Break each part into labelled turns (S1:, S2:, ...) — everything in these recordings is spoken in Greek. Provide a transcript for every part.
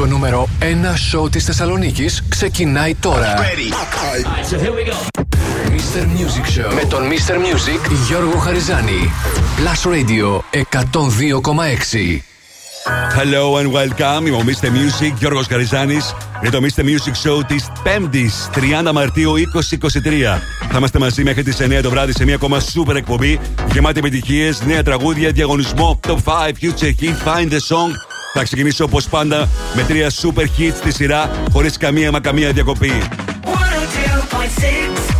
S1: Το νούμερο 1 σοου της Θεσσαλονίκης ξεκινάει τώρα. Mr. Music Show με τον Mr. Music Γιώργο Χαριζάνη. Plus Radio 102,6.
S2: Hello and welcome. Είμαι ο Mr. Music, Γιώργος Καριζάνης για το Mr. Music Show της 5ης 30 Μαρτίου 2023. Θα είμαστε μαζί μέχρι τις 9 το βράδυ σε μια ακόμα super εκπομπή γεμάτη επιτυχίες, νέα τραγούδια, διαγωνισμό, top 5, future hit, find the song. Θα ξεκινήσω όπως πάντα με τρία super hits στη σειρά χωρίς καμία μα καμία διακοπή. 102.6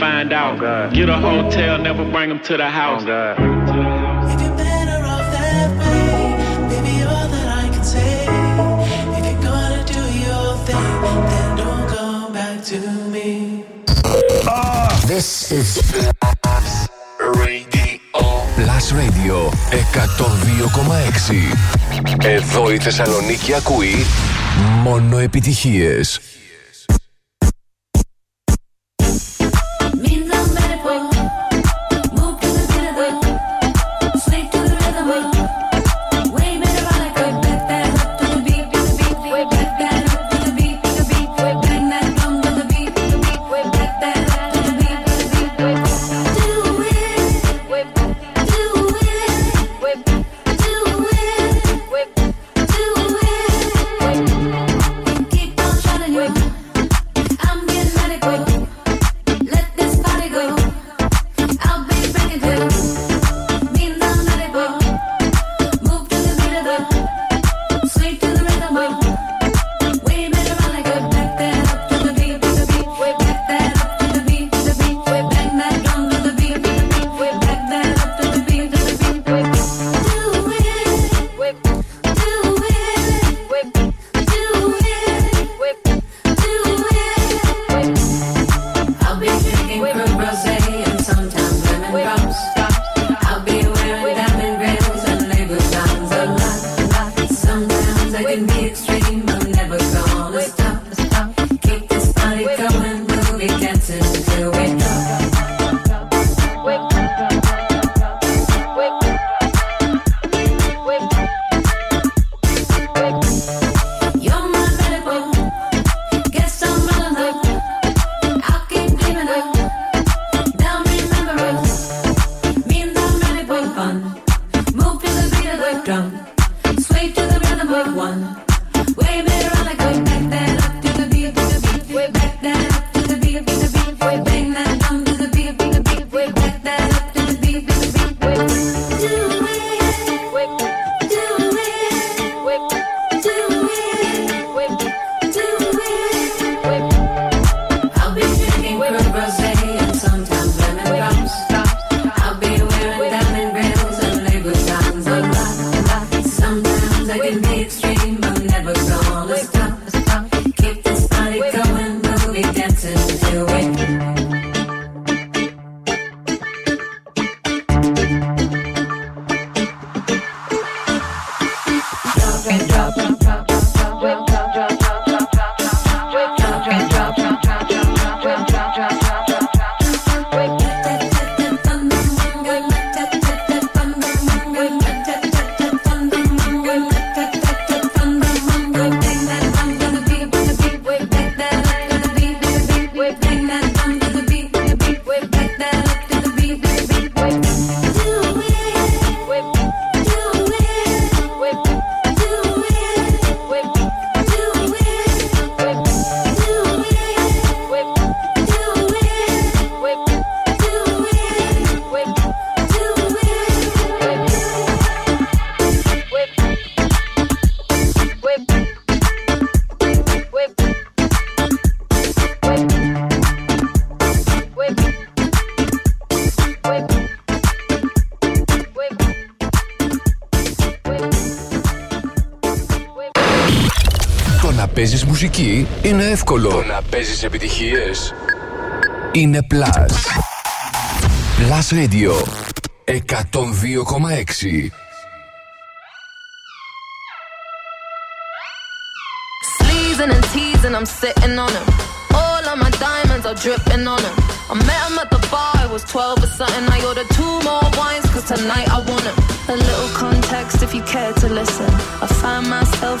S3: Find out. Oh Get a hotel, never bring them to the house. Oh
S1: This is Radio. Plus Radio 102,6. Εδώ η Θεσσαλονίκη ακούει μόνο επιτυχίες.
S4: Είναι εύκολο. Το να παίζεις επιτυχίες είναι Plus. Plus Radio 102,6
S5: Sleezing and teasing, I'm sitting on him. All of my diamonds are dripping on him. I met him at the bar, I was 12 or something. I ordered two more wines, cause tonight I want him. A little context if you care to listen. I find myself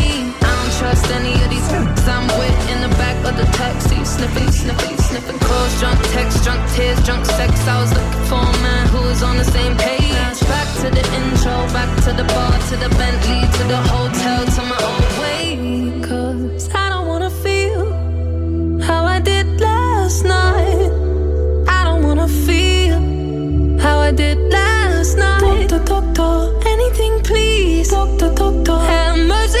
S5: I don't trust any of these f***s I'm with in the back of the taxi, sniffing, sniffing, sniffing. Calls, drunk text, drunk tears, drunk sex. I was looking for a man who was on the same page. Back to the intro, back to the bar, to the Bentley, to the hotel, to my own way. Cause I don't wanna feel how I did last night. I don't wanna feel how I did last night. Doctor, doctor, anything please. Doctor, doctor, have mercy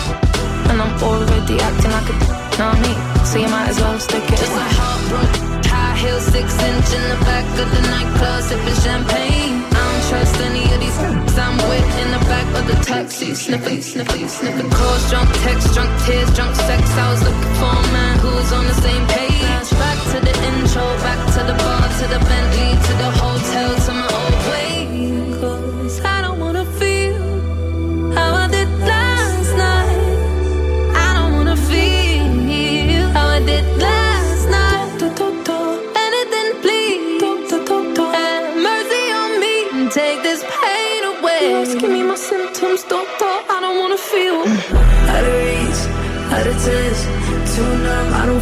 S5: Already acting like a me, so you might as well stick it. Just a heartbroken high heel, six inch in the back of the nightclub, sipping champagne. I don't trust any of these f***s I'm with in the back of the taxi, sniffing, sniffing, sniffing. Calls, drunk text, drunk tears, drunk sex. I was looking for a man who was on the same page. Back to the intro, back to the bar, to the Bentley, to the hotel, to my old way.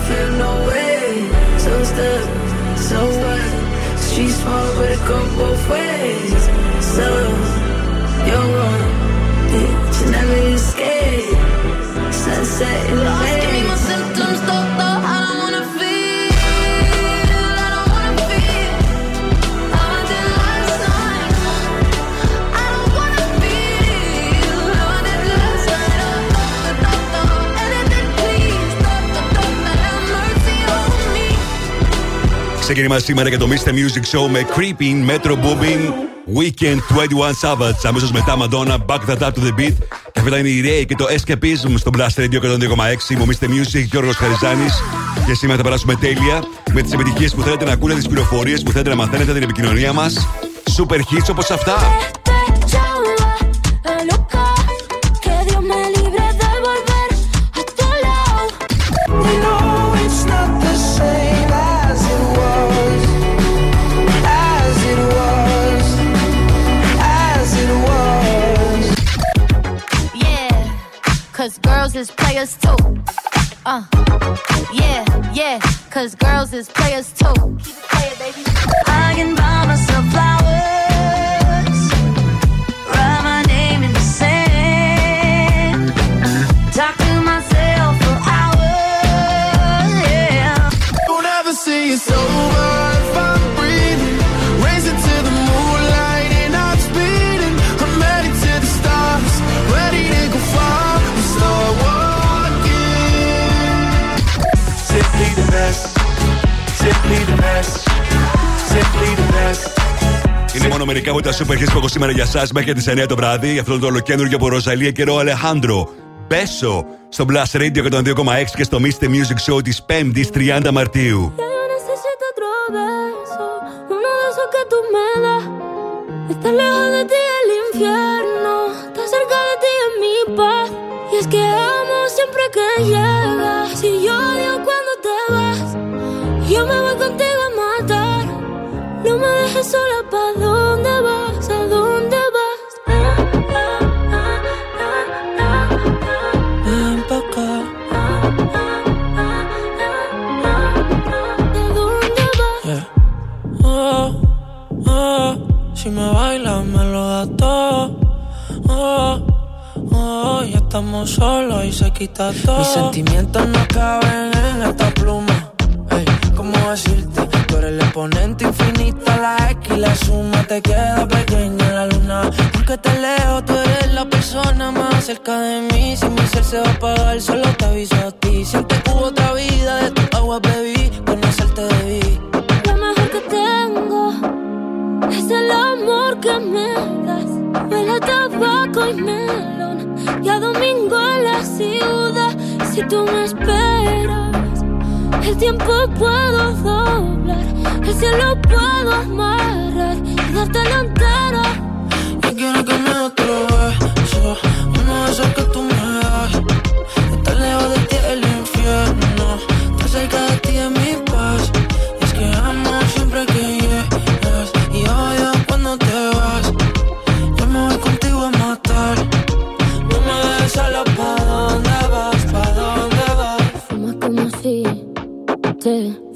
S5: Feel
S1: no way. So stuck, so what? Street small, but it go both ways. So, you're wrong, but you never escape. Sunset in the
S6: Ξεκίνημα σήμερα για το Mr. Music Show με Creeping, Metro Booming, Weekend 21 Savage. Αμέσως μετά Madonna, Back That Up to the Beat. Και αυτά είναι η Ray και το Escapism στο Blast Radio 102,6. Είμαι ο Mr. Music, Γιώργος Χαριζάνης. Και σήμερα θα περάσουμε τέλεια με τις επιτυχίες που θέλετε να ακούτε, τις πληροφορίες που θέλετε να μαθαίνετε, την επικοινωνία μας. Super hits όπως αυτά. just told τα super που έχω σήμερα για εσά μέχρι τις 9 το βράδυ. Αυτό είναι το ολοκέντρο από Ροζαλία και ο Αλεχάνδρο. Μπέσο στο Blast Radio 102,6 και στο μίστε Music Show της 5η 30 Μαρτίου.
S7: Estamos solos y se quita todo. Mis sentimientos no caben en esta pluma. Ey, ¿cómo decirte? Tú eres el exponente infinito, la X y la suma te queda pequeña la luna. Porque te leo, tú eres la persona más cerca de mí. Si mi ser se va a apagar, solo te aviso a ti. Siempre hubo otra vida, de tu agua bebí, conocerte debí.
S1: Es el amor que me das. Huele a tabaco y melón. Y a domingo en la ciudad. Si tú me esperas, el tiempo puedo doblar. El cielo puedo amarrar y darte la entera.
S7: Yo quiero que me otro beso, uno de esos que tú me das. Estar lejos de ti el infierno, estar cerca de ti es mi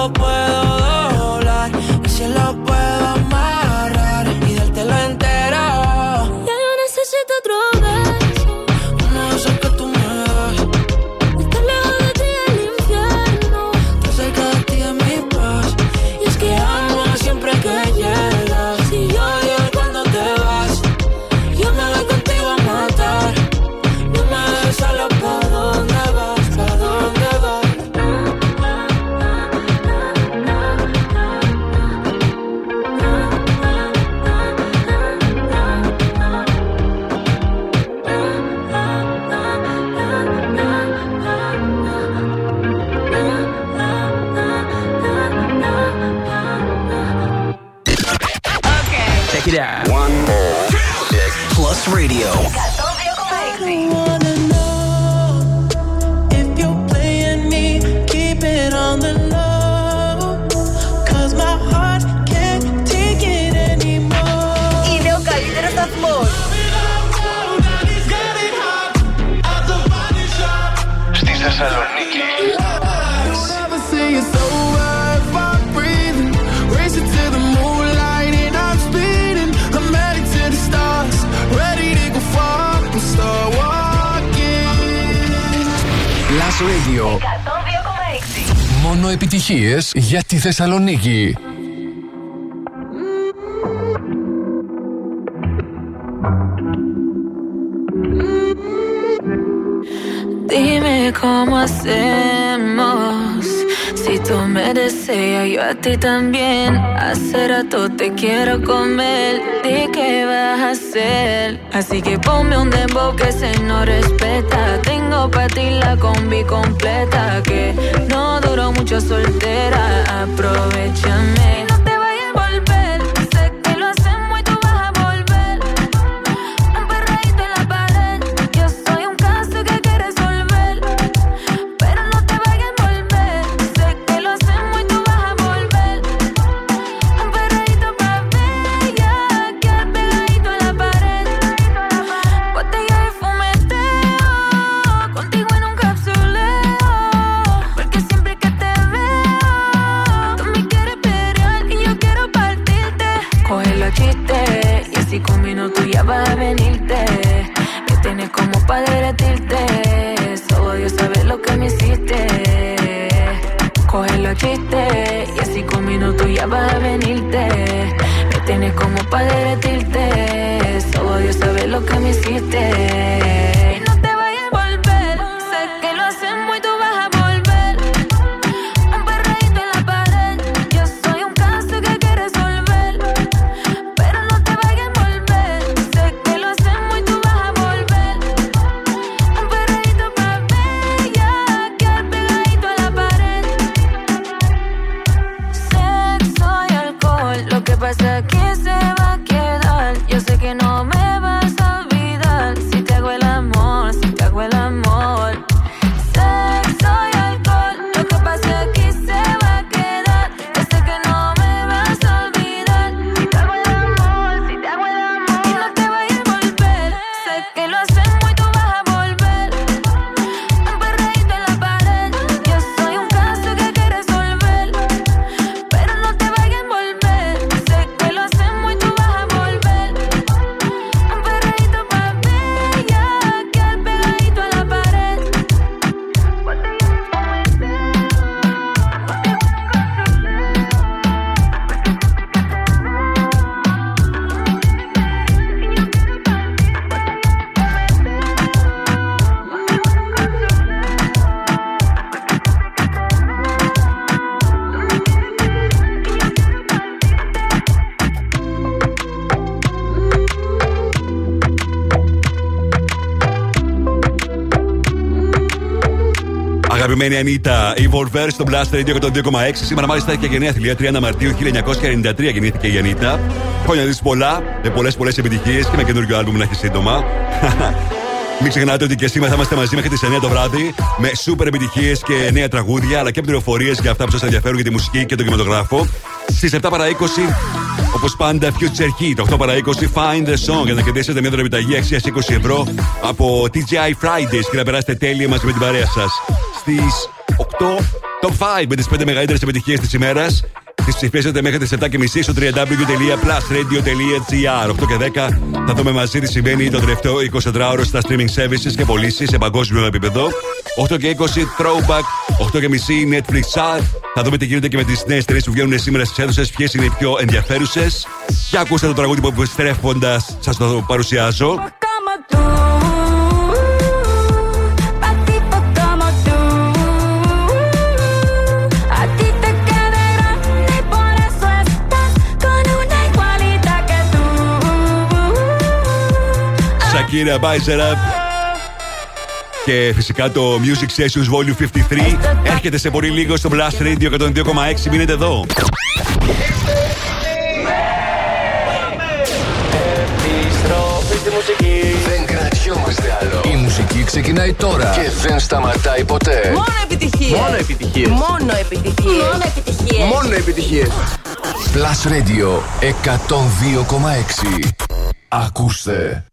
S1: yo
S8: puedo επιτυχίες για τη Θεσσαλονίκη.
S9: Dime cómo hacemos. Si tú me deseas, yo a ti también. Hace rato te quiero comer. Di qué vas a hacer. Así que ponme un dembow que se no respeta. Tengo para ti la combi completa. Que no duró mucho soltera. Aprovechame.
S6: Αγαπημένη Ανίτα, η Volver στο Blast Radio 102,6. Σήμερα μάλιστα έχει και γενναία θηλία 30 Μαρτίου 1993 γεννήθηκε η Ανίτα. Χρόνια της πολλά, με πολλές πολλές επιτυχίες και με καινούριο άλμπουμ να έχει σύντομα. Μην ξεχνάτε ότι και σήμερα θα είμαστε μαζί μέχρι τις 9 το βράδυ με σούπερ επιτυχίες και νέα τραγούδια αλλά και πληροφορίες για αυτά που σας ενδιαφέρουν για τη μουσική και τον κινηματογράφο. Στις 7 παρα 20, όπως πάντα, Future Heat. 8 παρα 20, Find the Song για να κερδίσετε μια δωρεπιταγή αξίας 20 ευρώ από TGI Fridays και να περάσετε τέλεια μαζί με την παρέα σας. Στις 8, Top 5 με τις 5 μεγαλύτερες επιτυχίες της ημέρας. Τις ψηφίσετε μέχρι τις 7.30 στο www.plusradio.gr. 8 και 10 θα δούμε μαζί τι συμβαίνει το τελευταίο 24ωρο στα streaming services και πωλήσεις σε παγκόσμιο επίπεδο. 8 και 20 throwback. 8 και μισή Netflix chart. Θα δούμε τι γίνεται και με τις νέες ταινίες που βγαίνουν σήμερα στις αίθουσες, ποιες είναι οι πιο ενδιαφέρουσες. Και ακούστε το τραγούδι που επιστρέφοντας σας το παρουσιάζω. Shakira Bizer Up. Και φυσικά το Music Sessions Volume 53 έρχεται σε πολύ λίγο στο Blast Radio 102,6. Μείνετε εδώ.
S10: Επιστροφή στη μουσική.
S4: Δεν κρατιόμαστε άλλο. Η μουσική ξεκινάει τώρα και δεν σταματάει ποτέ.
S11: Μόνο επιτυχίες.
S10: Μόνο επιτυχίες.
S11: Μόνο επιτυχίες. Μόνο επιτυχίες.
S10: Μόνο επιτυχίες.
S4: Plus Radio 102,6. Ακούστε.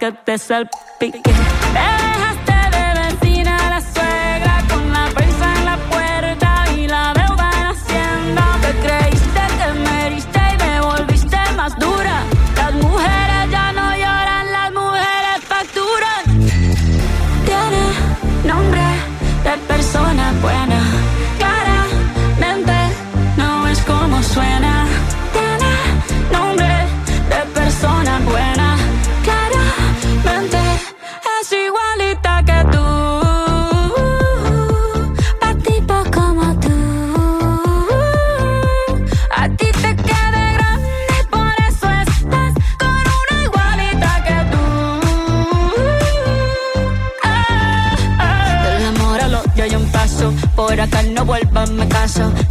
S12: Que te salpique.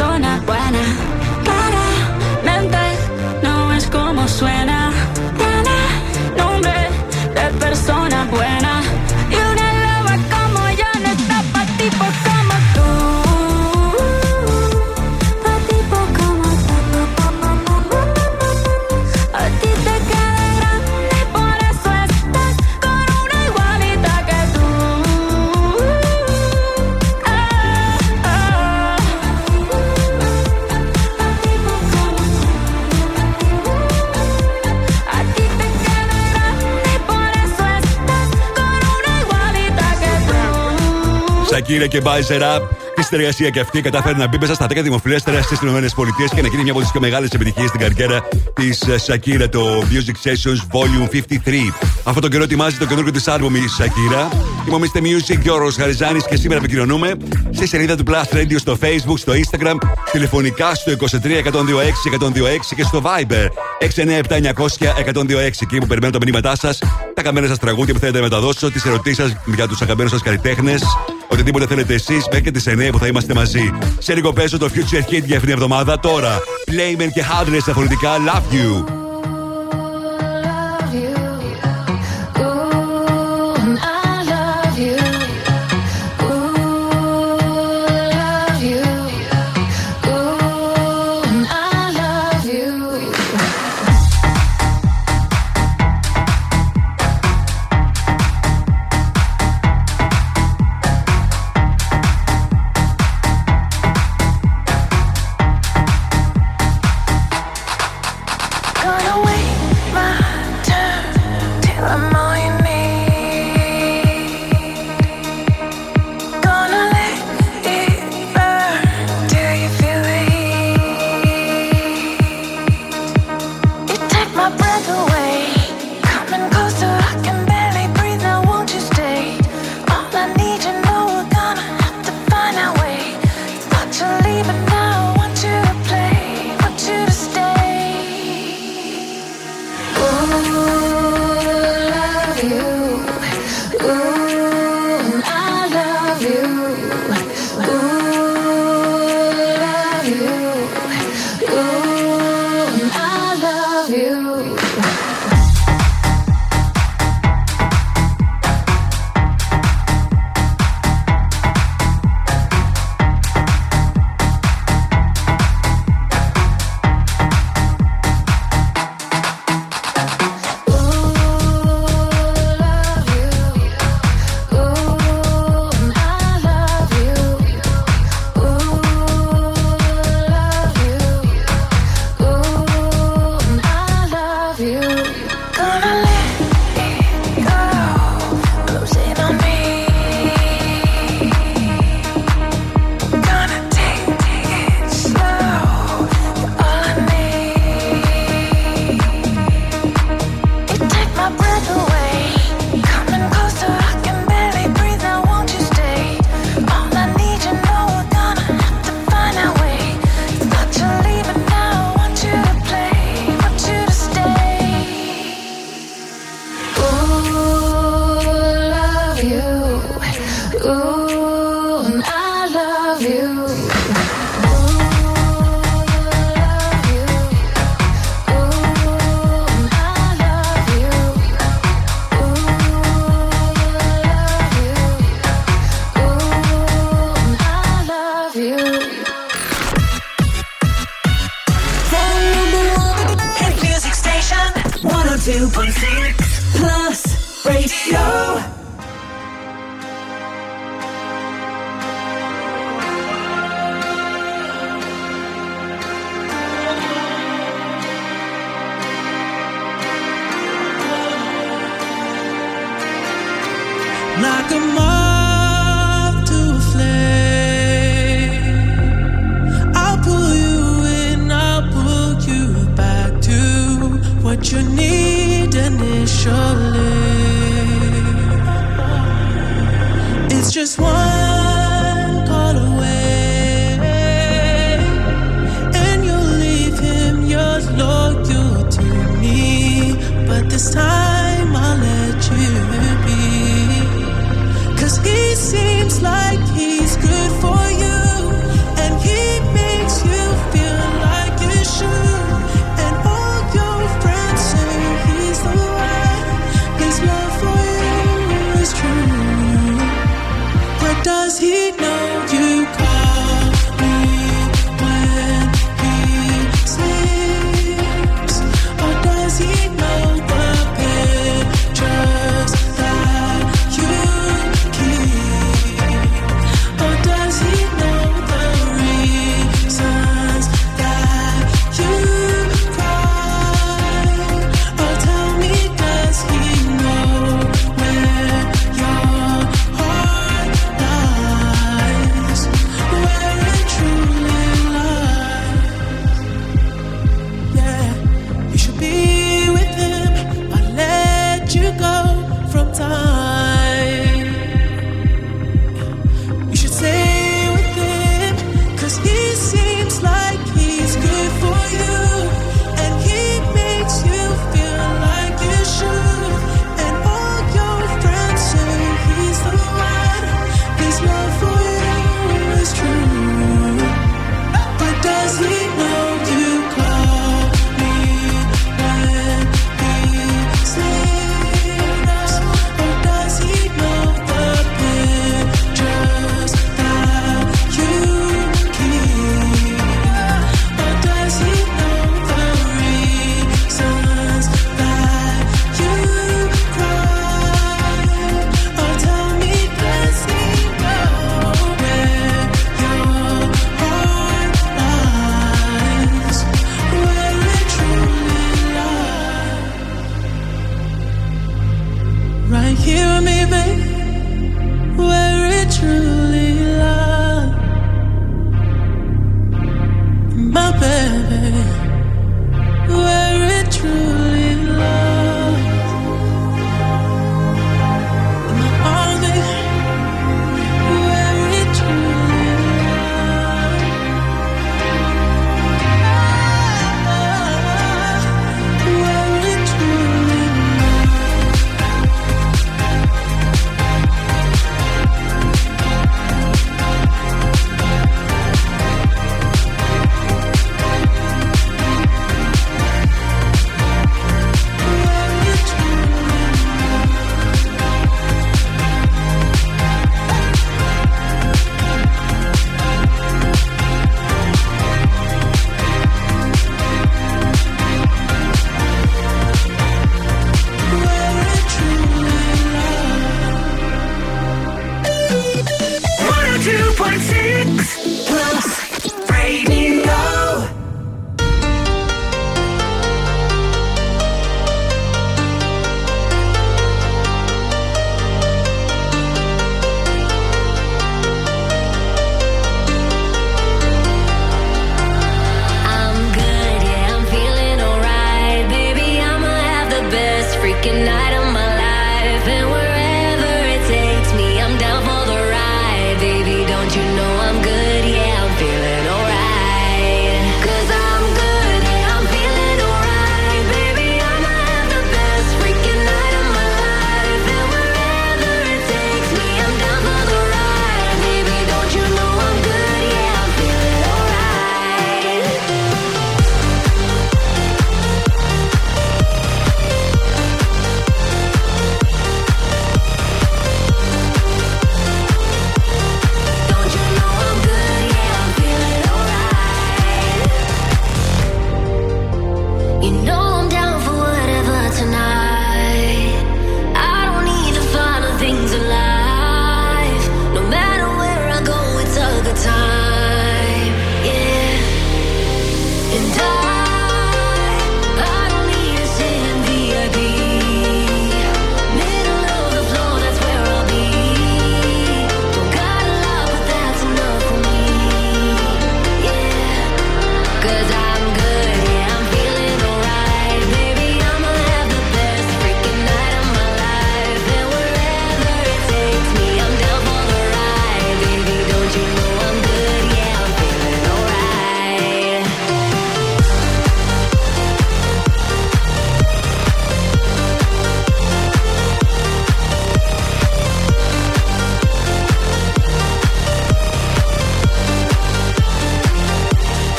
S12: persona buena.
S13: Σακύρα και Buzzer Up. Και συνεργασία και αυτή κατάφερε να μπει μέσα στα 10 δημοφιλέστερα στις ΗΠΑ και να γίνει μια από τις πιο μεγάλες επιτυχίες στην καριέρα της Σακύρα, το Music Sessions Volume 53. Αυτό το καιρό ετοιμάζει το καινούργιο της άλμπουμ η Σακύρα. Είμαι ο Mr. Music Γιώργο Χαριζάνης και σήμερα επικοινωνούμε στη σελίδα του Plus Radio στο Facebook, στο Instagram, τηλεφωνικά στο 23 126 126 και στο Viber 697 900 126. Εκεί που περιμένω τα μηνύματά σας, τα καμένα σας τραγούδια που θέλετε να μεταδώσω, τις ερωτήσεις σας για τους αγαπημένους σας καλλιτέχνες, οτιδήποτε θέλετε εσείς, μέχρι και τις 9 που θα είμαστε μαζί. Σε λίγο παίζω το Future Hit για αυτήν την εβδομάδα. Τώρα, Playman και Hardness στα φωνητικά Love You.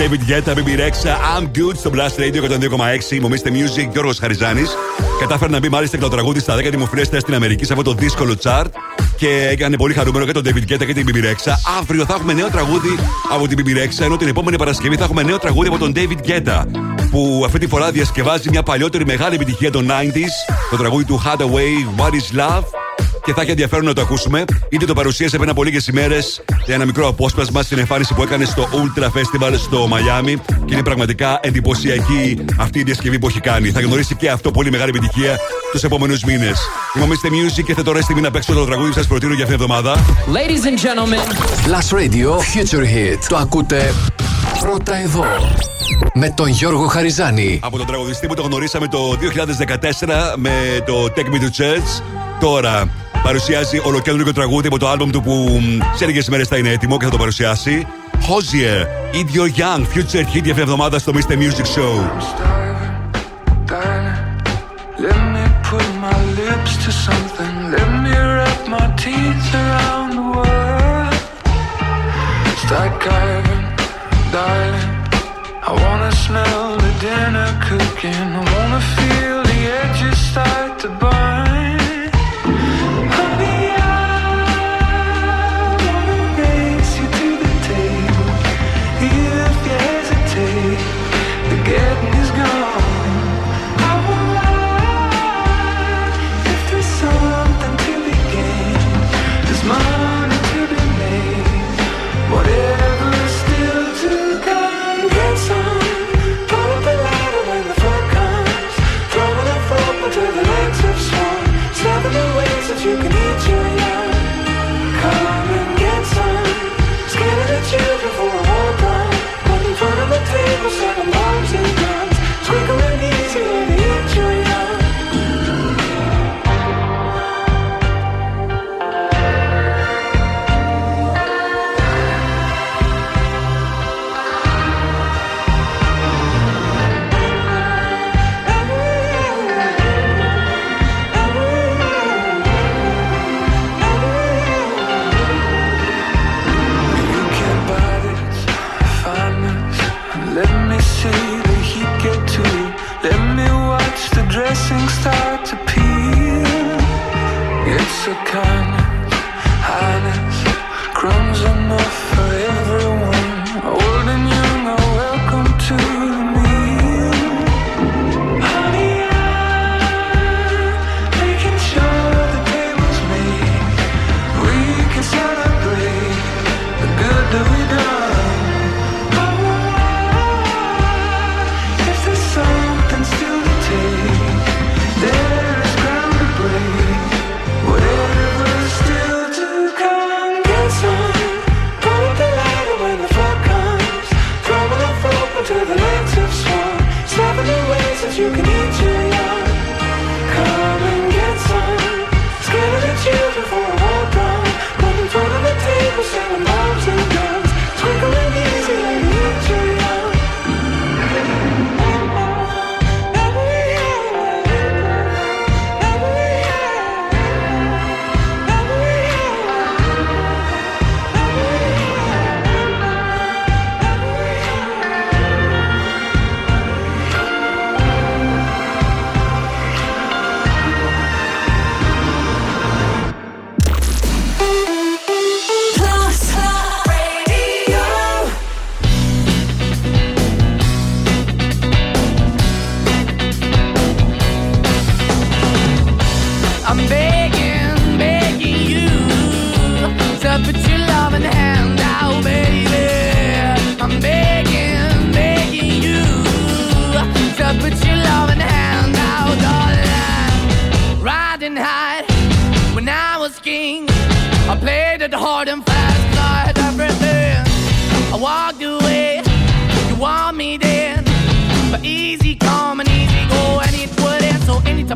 S6: David Guetta, BB Rexa, I'm good στο Blast Radio 102,6. Μομίστε Music, Γιώργος Χαριζάνης. Κατάφερε να μπει μάλιστα και το τραγούδι στα 10 δημοφιλέστερα στην Αμερική σε αυτό το δύσκολο chart. Και έκανε πολύ χαρούμενο και τον David Guetta και την BB Rexa. Αύριο θα έχουμε νέο τραγούδι από την BB Rexa, ενώ την επόμενη Παρασκευή θα έχουμε νέο τραγούδι από τον David Guetta. Που αυτή τη φορά διασκευάζει μια παλιότερη μεγάλη επιτυχία των 90s, το τραγούδι του Hathaway, What is Love; Και θα έχει ενδιαφέρον να το ακούσουμε. Είτε το παρουσίασε πριν από λίγες ημέρες για ένα μικρό απόσπασμα στην εμφάνιση που έκανε στο Ultra Festival στο Μαϊάμι. Και είναι πραγματικά εντυπωσιακή αυτή η διασκευή που έχει κάνει. Θα γνωρίσει και αυτό πολύ μεγάλη επιτυχία τους επόμενους μήνες. Είμαι ο Mr. Music και θα τώρα στιγμή να παίξω το τραγούδι που σας προτείνω για αυτήν την εβδομάδα.
S4: Ladies and gentlemen. Plus Radio Future Hit. Το ακούτε πρώτα εδώ. Με τον Γιώργο Χαριζάνη.
S6: Από τον τραγουδιστή που το γνωρίσαμε το 2014 με το Take Me to Church. Τώρα παρουσιάζει ολοκέντρο τραγούδι από το album του που σε λίγες μέρες θα είναι έτοιμο και θα το παρουσιάσει. Hosier, Ίδιο Young, Future Hit για αυτή εβδομάδα στο Mr. Music Show.
S14: I wanna smell the
S15: dinner cooking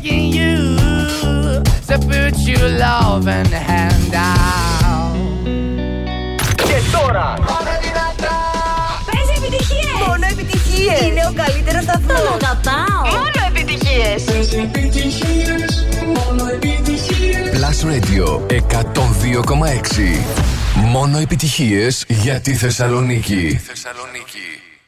S15: begging you to put your loving hand out.
S10: Και τώρα
S11: Παίζει επιτυχίες.
S16: Μόνο επιτυχίες.
S11: Είναι ο καλύτερος σταθμός.
S16: Τον αγαπάω.
S11: Μόνο επιτυχίες.
S4: Plus Radio 102,6. Μόνο επιτυχίες για τη Θεσσαλονίκη.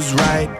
S17: Was right.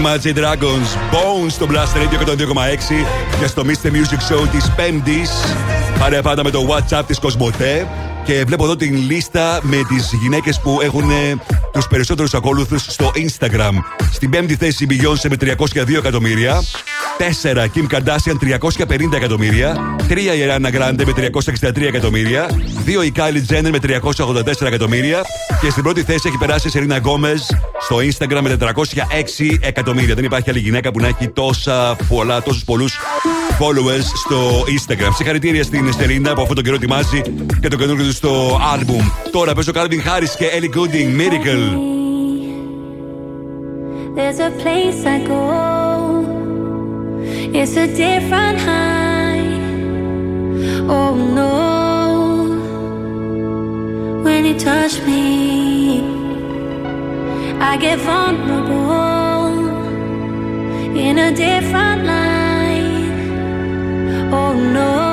S6: Imagine Dragons Bones στο Blast Radio 102,6 και στο Mr. Music Show της Πέμπτης. Πάρε πάντα με το WhatsApp της Κοσμοτέ. Και βλέπω εδώ την λίστα με τις γυναίκες που έχουν τους περισσότερους ακόλουθους στο Instagram. Στην πέμπτη θέση η Beyoncé με 302 εκατομμύρια. 4 Kim Kardashian 350 εκατομμύρια. 3 η Ariana Grande με 363 εκατομμύρια. 2 η Kylie Jenner με 384 εκατομμύρια. Και στην πρώτη θέση έχει περάσει η Σερίνα Γκόμεζ στο Instagram με 406 εκατομμύρια. Δεν υπάρχει άλλη γυναίκα που να έχει τόσα πολλά, τόσους πολλούς followers στο Instagram. Συγχαρητήρια στην Σερίνα που αυτόν τον καιρό ετοιμάζει και το καινούργιο του στο album. Τώρα παίζω Calvin Harris και Ellie Goulding, Miracle.
S1: There's a place I go. It's a different high. Oh no. When you touch me, I get vulnerable in a different light. Oh no.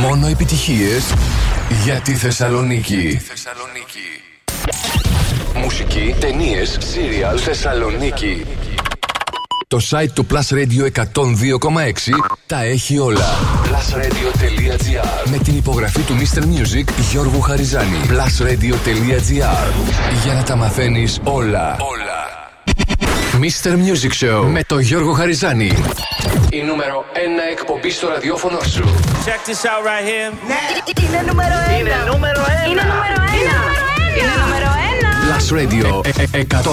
S4: Μόνο επιτυχίες για τη Θεσσαλονίκη. Μουσική, ταινίες, σύριαλ, Θεσσαλονίκη. Το site του Plus Radio 102,6 τα έχει όλα. Plusradio.gr Με την υπογραφή του Mr. Music Γιώργου Χαριζάνη. Plusradio.gr Για να τα μαθαίνεις όλα. Όλα. Mr. Music Show με το Γιώργο Χαριζάνη. Η νούμερο 1 εκπομπή στο ραδιόφωνο σου.
S18: Check this out right here. Ναι.
S16: Είναι νούμερο 1.
S18: Είναι νούμερο 1.
S16: Είναι νούμερο 1. Είναι νούμερο 1.
S4: Last Radio 102,6.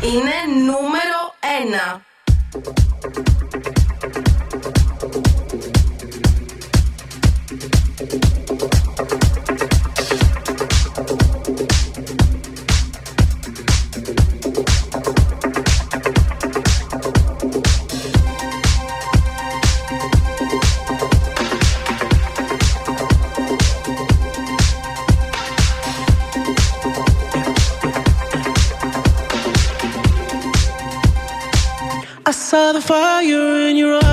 S16: Είναι νούμερο
S2: 1. Fire in your eyes.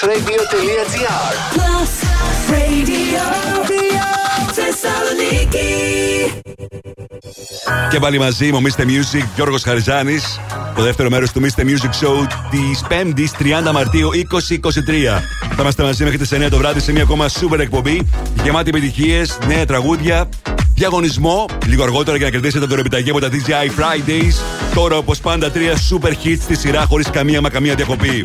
S4: plusradio.gr
S16: Plus Radio. Θεσσαλονίκη.
S6: Και πάλι μαζί μου, Mr. Music, Γιώργος Χαριζάνης Το δεύτερο μέρος του Mr. Music Show της 5ης 30 Μαρτίου 2023. Θα είμαστε μαζί μέχρι τις 9 το βράδυ σε μια ακόμα super εκπομπή. Γεμάτη επιτυχίες, νέα τραγούδια διαγωνισμό. Λίγο αργότερα για να κερδίσετε το επιταγή από τα DJI Fridays. Τώρα, όπω πάντα, τρία super hits στη σειρά χωρί καμία μα καμία διακοπή.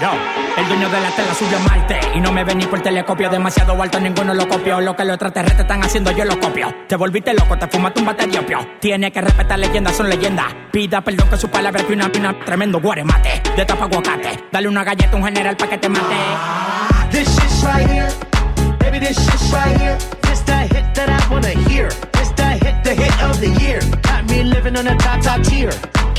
S19: Yo, el dueño de la tela subió a Marte y no me ven ni por telescopio. Demasiado alto, ninguno lo copió. Lo que los extraterrestres están haciendo, yo lo copio. Te volviste loco, te fumaste un bate de opio. Tiene que respetar leyendas, son leyendas. Pida perdón que su palabra que una pina tremendo guaremate. De tapa aguacate. Dale una galleta a un general pa' que te mate.
S20: This shit's right here. Baby, this shit's right here. This the hit that I wanna hear. This the hit, the hit of the year. Got me living on a top, top tier.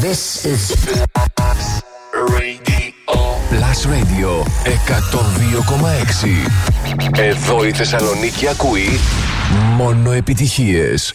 S4: This is Radio. Plus Radio 102,6. Εδώ η Θεσσαλονίκη ακούει μόνο επιτυχίες.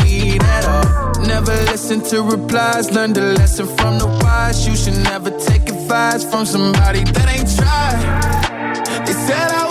S8: Never listen to replies. Learn the lesson from the wise. You should never take advice from somebody that ain't tried. They said I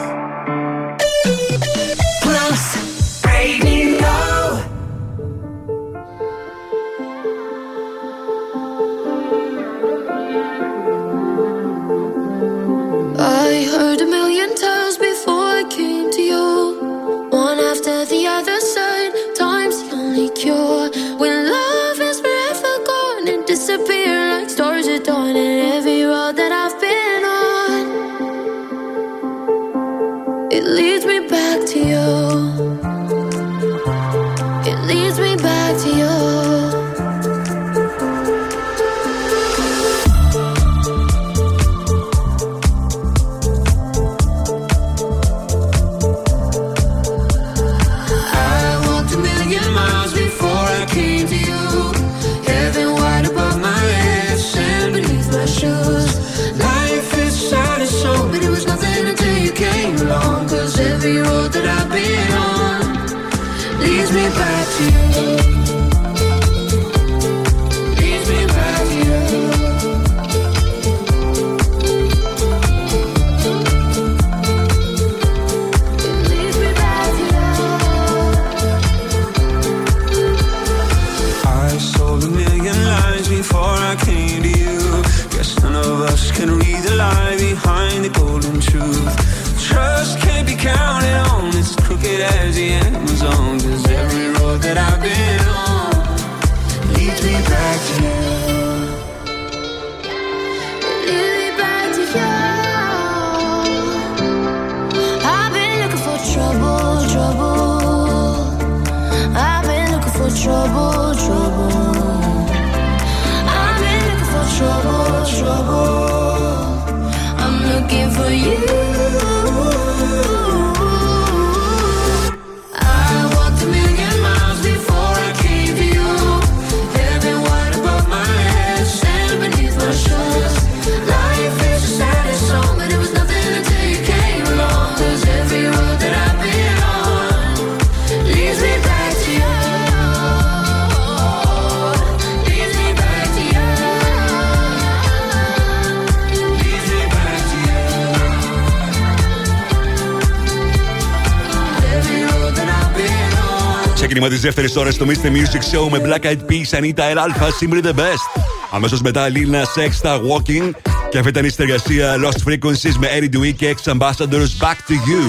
S6: Ξεκίνημα τη δεύτερη ώρα στο Mr. Music Show με Black Eyed Peas, Anita El Alpha, Simply the Best. Αμέσω μετά Lil Nas X, τα Walking. Και αυτή ήταν η συνεργασία Lost Frequencies με Eddie Dewey και Ex Ambassadors Back to You.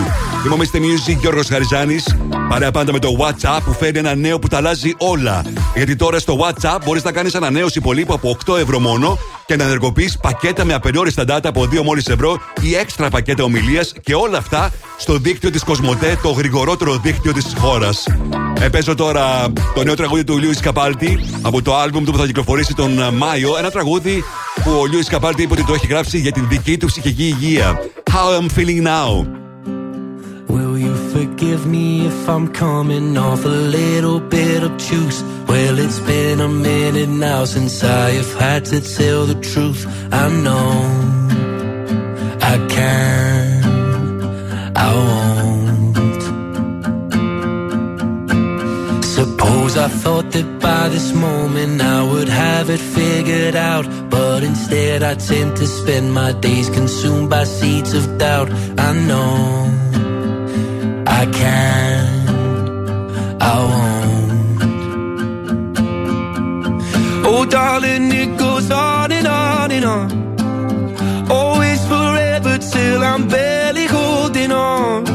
S6: Είμαι ο Mr. Music Γιώργος Χαριζάνης. Παρέα πάντα με το WhatsApp που φέρνει ένα νέο που τα αλλάζει όλα. Γιατί τώρα στο WhatsApp μπορείς να κάνεις ανανέωση υπολείπου από 8 ευρώ μόνο και να ενεργοποιείς πακέτα με απεριόριστα data από 2 μόλις ευρώ ή έξτρα πακέτα ομιλίας και όλα αυτά στο δίκτυο της Κοσμοτέ, το γρηγορότερο δίκτυο της χώρας. Επέζω τώρα το νέο τραγούδι του Λιούι Καπάλτη από το άλμπουμ του που θα κυκλοφορήσει τον Μάιο. Ένα τραγούδι που ο Λιούι Καπάλτη είπε ότι το έχει γράψει για την δική του ψυχική υγεία. How I'm feeling now.
S21: Will you forgive me if I'm coming off a little bit obtuse? Well, it's been a minute now since I have had to tell the truth. I know
S8: I can't, I won't. I thought that by this moment I would have it figured out. But instead, I tend to spend my days consumed by seeds of doubt. I know I can't, I won't. Oh, darling, it goes on and on and on. Always forever till I'm barely holding on.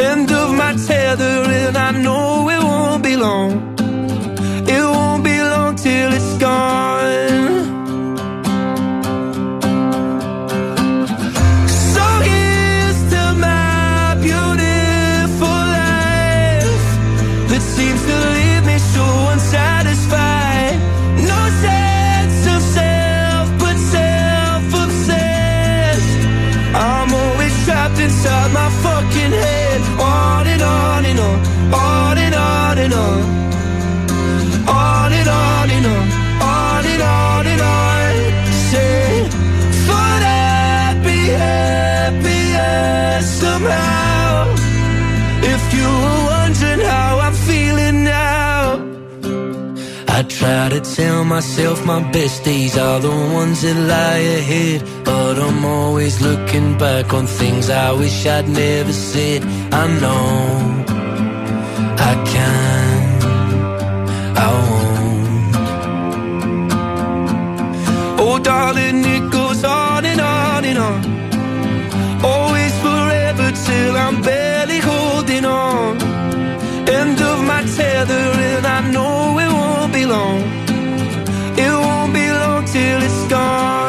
S8: End of my tether, and I know it alone try to tell myself my best days are the ones that lie ahead. But I'm always looking back on things I wish I'd never said. I know I can, I won't. Oh, darling, it goes on and on and on. Always forever till I'm barely holding on. End of my tether, and I know it long. It won't be long till it's gone.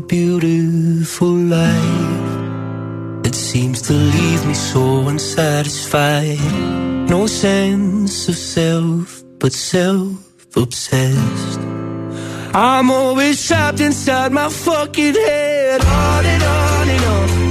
S8: Beautiful life. It seems to leave me so unsatisfied. No sense of self, but self obsessed. I'm always trapped inside my fucking head. On and on and on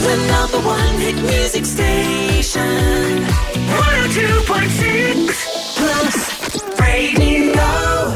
S16: The number one hit music station. 102.6 Plus Radio.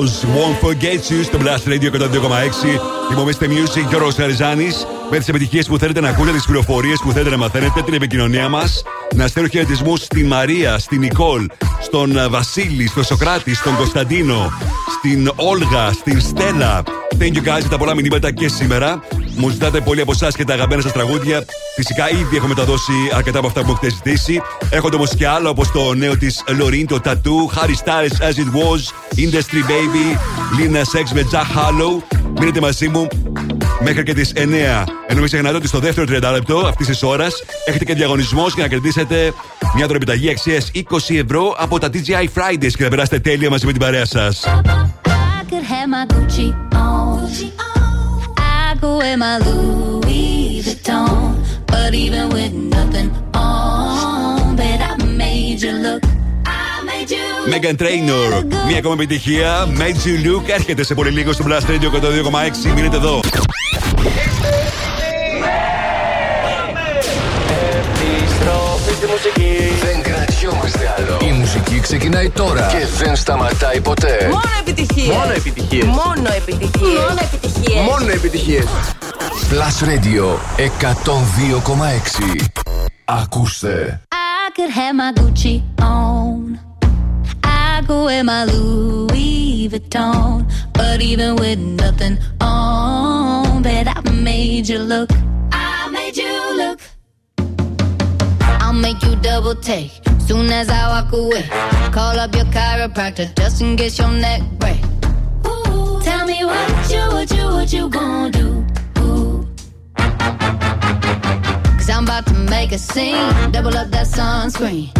S6: South Won't Forget You στο Blast Radio 102,6. Θυμόμαστε Music και ο Ρος Χαριζάνης με τις επιτυχίες που θέλετε να ακούτε, τις πληροφορίες που θέλετε να μαθαίνετε, την επικοινωνία μας. Να στέλνω χαιρετισμού στην Μαρία, στην Νικόλ, στον ε, Βασίλη, στον Σοκράτη, στον Κωνσταντίνο, στην Όλγα, στην Στέλλα. Thank you guys για τα πολλά μηνύματα και σήμερα. Μου ζητάτε πολύ από εσάς και τα αγαπημένα σας τραγούδια. Φυσικά ήδη έχω μεταδώσει αρκετά από αυτά που μου έχετε ζητήσει. Έχονται όμως και άλλα όπως το νέο της Λωρίν, το Tattoo, Harry Styles As It Was, Industry Baby, Lina Sex με Jack Hollow. Μείνετε μαζί μου μέχρι και τις 9. Ενώ μην ξεχνάτε ότι στο δεύτερο 30 λεπτό αυτής της ώρας έχετε και διαγωνισμός για να κερδίσετε μια δωρεπιταγή αξίας 20 ευρώ από τα TGI Fridays και θα περάσετε τέλεια μαζί με την παρέα σας.
S22: I could have my Gucci on. I go wear my Louis Vuitton. But even with nothing
S6: Megan Trainor, μια ακόμα επιτυχία. Made You Look έρχεται σε πολύ λίγο στο Blast Radio 102,6. Μείνετε εδώ.
S10: Επιστροφή στη μουσική.
S4: Δεν κρατιόμαστε άλλο. Η μουσική ξεκινάει τώρα και δεν σταματάει ποτέ.
S11: Μόνο επιτυχίες.
S10: Μόνο επιτυχίες.
S11: Μόνο επιτυχίες. Μόνο επιτυχίες.
S10: Μόνο επιτυχίες.
S4: Plus Radio 102,6. Ακούστε.
S22: I could have my Gucci on. Go wear my Louis Vuitton. But even with nothing on, bet I made you look. I made you look. I'll make you double take soon as I walk away. Call up your chiropractor just in case your neck break. Ooh, tell me what you, what you, what you gonna do? Cause I'm about to make a scene. Double up that sunscreen.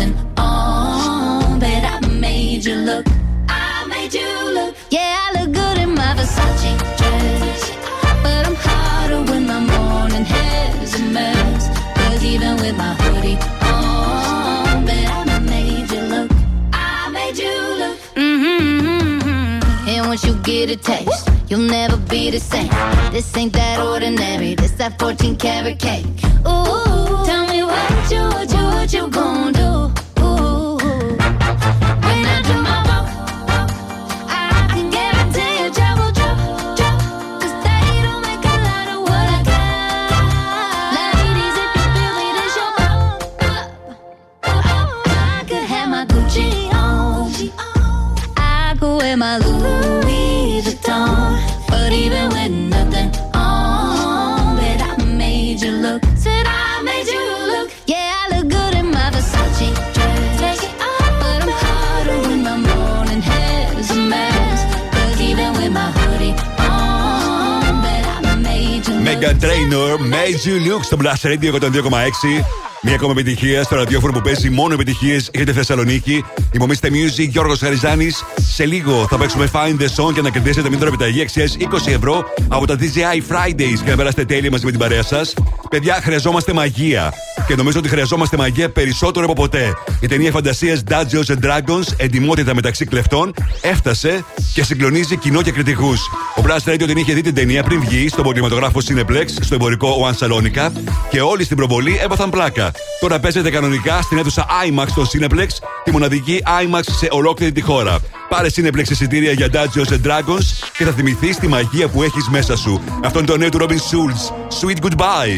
S22: nothing on, bet I made you look. I made you look. Yeah, I look good in my Versace dress. But I'm hotter when my morning hair's a mess. Cause even with my hoodie on, bet I made you look. I made you look. Mm-hmm. And once you get a taste, you'll never be the same. This ain't that ordinary. This that 14 karat cake. Ooh, tell me what you, what you, what you gonna do? Made You Look
S6: στο Blast Radio 102,6. Μία ακόμα επιτυχία στο ραδιόφωνο που παίζει μόνο επιτυχίες για τη Θεσσαλονίκη. Υπομείστε Music, Γιώργος Χαριζάνης. Σε λίγο θα παίξουμε Find the Song και να κερδίσετε μια επιταγή αξίας 20 ευρώ από τα DJI Fridays και να περάσετε τέλεια μαζί με την παρέα σας. Παιδιά, χρειαζόμαστε μαγεία. Και νομίζω ότι χρειαζόμαστε μαγεία περισσότερο από ποτέ. Η ταινία φαντασία Dungeons and Dragons, εντυμότητα μεταξύ κλεφτών, έφτασε και συγκλονίζει κοινό και κριτικούς. Ο Blast Radio την είχε δει την ταινία πριν βγει στον πολυματογράφο Cineplex, στο εμπορικό One Salonica και όλοι στην προβολή έπαθαν πλάκα. Τώρα παίζεται κανονικά στην αίθουσα IMAX στο Cineplex, τη μοναδική IMAX σε ολόκληρη τη χώρα. Πάρε Cineplex εισιτήρια για Dungeons and Dragons και θα θυμηθεί τη μαγεία που έχει μέσα σου. Αυτό είναι το νέο του Robin Schulz. Sweet goodbye.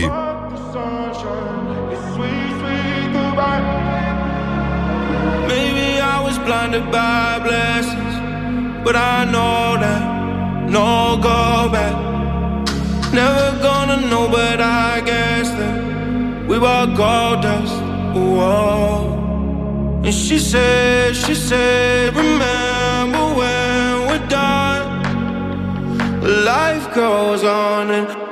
S8: Maybe I was blinded by blessings, but I know that no go back. Never gonna know, but I guess that we were gold dust. Whoa. And she said, she said, remember Life goes on, and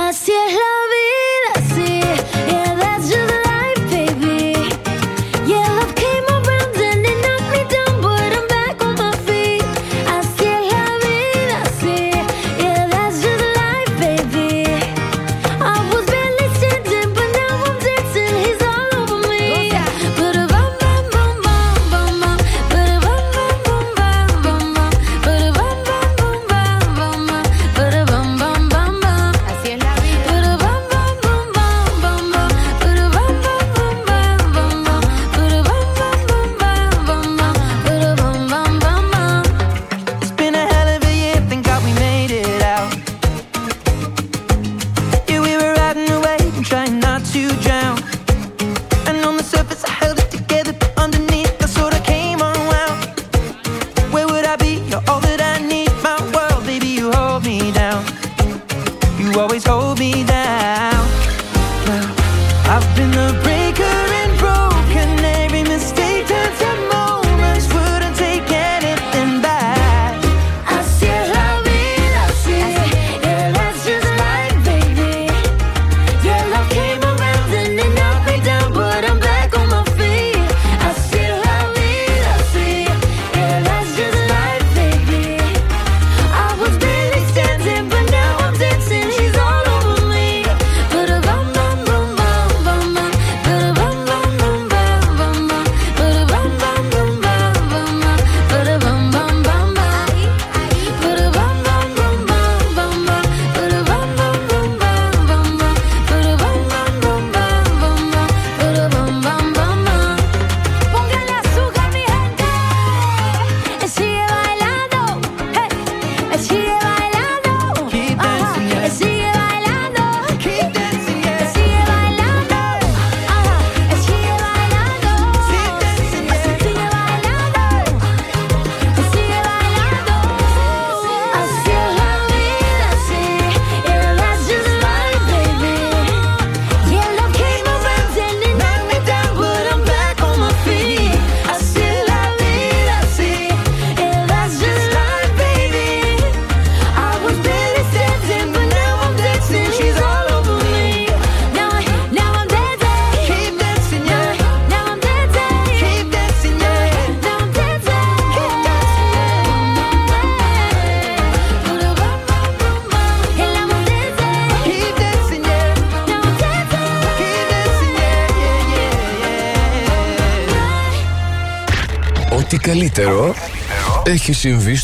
S1: Así es la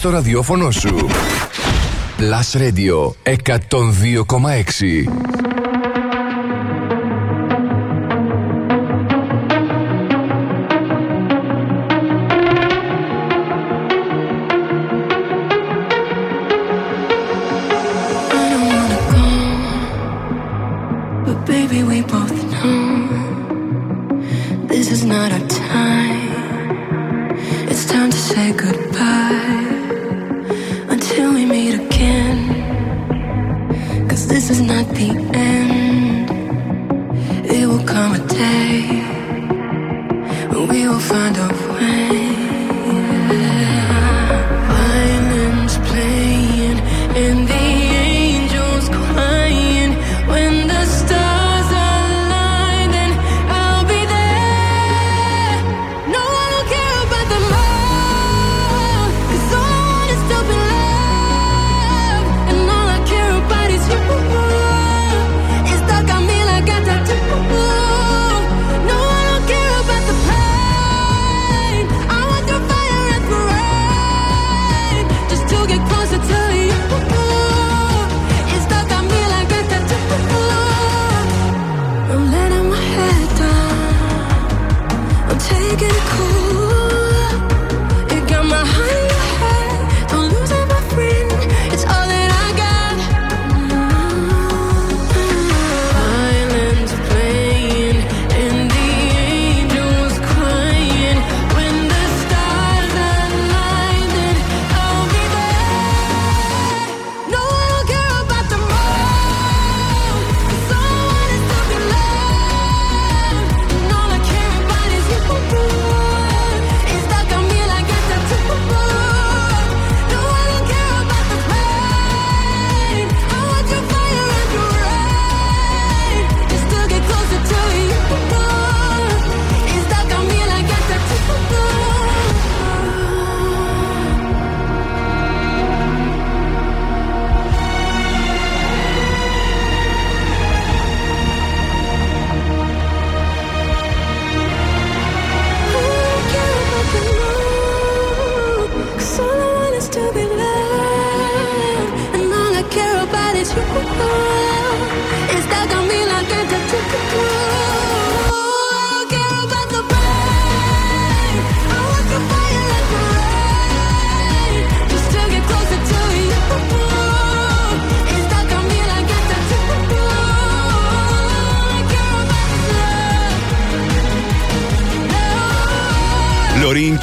S2: στο ραδιόφωνο σου. Plus Radio 102,6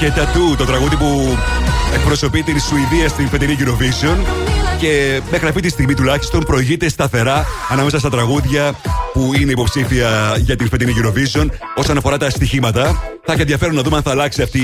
S6: και Τατού, το τραγούδι που εκπροσωπεί την Σουηδία στην φετινή Eurovision και μέχρι αυτή τη στιγμή τουλάχιστον προηγείται σταθερά ανάμεσα στα τραγούδια που είναι υποψήφια για την φετινή Eurovision. Όσον αφορά τα στοιχήματα, θα έχει ενδιαφέρον να δούμε αν θα αλλάξει αυτή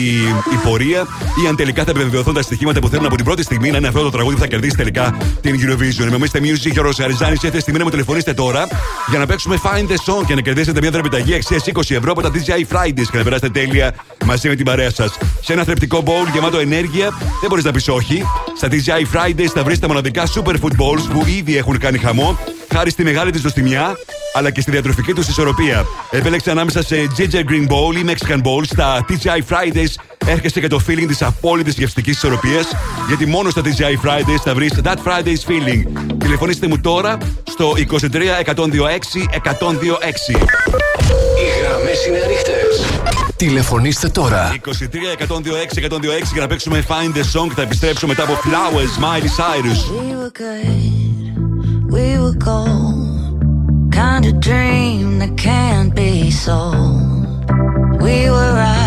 S6: η πορεία ή αν τελικά θα επιβεβαιωθούν τα στοιχήματα που θέλουν από την πρώτη στιγμή να είναι αυτό το τραγούδι που θα κερδίσει τελικά την Eurovision. Είμαι ο Mr. Music και ο Ροσαριζάνη. Έχετε στιγμή να μου τηλεφωνήσετε τώρα για να παίξουμε Find the Song και να κερδίσετε μια δραπεταγή αξίας 20 ευρώ από τα DJI Fridays και να περάσετε τέλεια μαζί με την παρέα σας. Σε ένα θρεπτικό bowl γεμάτο ενέργεια, δεν μπορείς να πεις όχι. Στα DJI Fridays θα βρεις τα μοναδικά Super Food Bowls που ήδη έχουν κάνει χαμό χάρη στη μεγάλη τη ζωστημιά αλλά και στη διατροφική τους ισορροπία. Επέλεξε ανάμεσα σε Ginger Green Bowl ή Mexican Bowl στα TGI Fridays. Έρχεσαι και το feeling της απόλυτης γευστικής ισορροπίας, γιατί μόνος στα TGI Fridays θα βρεις That Friday's Feeling. Τηλεφωνήστε μου τώρα στο 23 126 126.
S2: Οι γραμμές είναι ανοιχτές. Τηλεφωνήστε τώρα.
S6: 23 126 126 για να παίξουμε Find the Song. Θα επιστρέψω μετά από Flowers, Miley Cyrus.
S22: We were good, we were gold. Kind of dream that can't be sold. We were right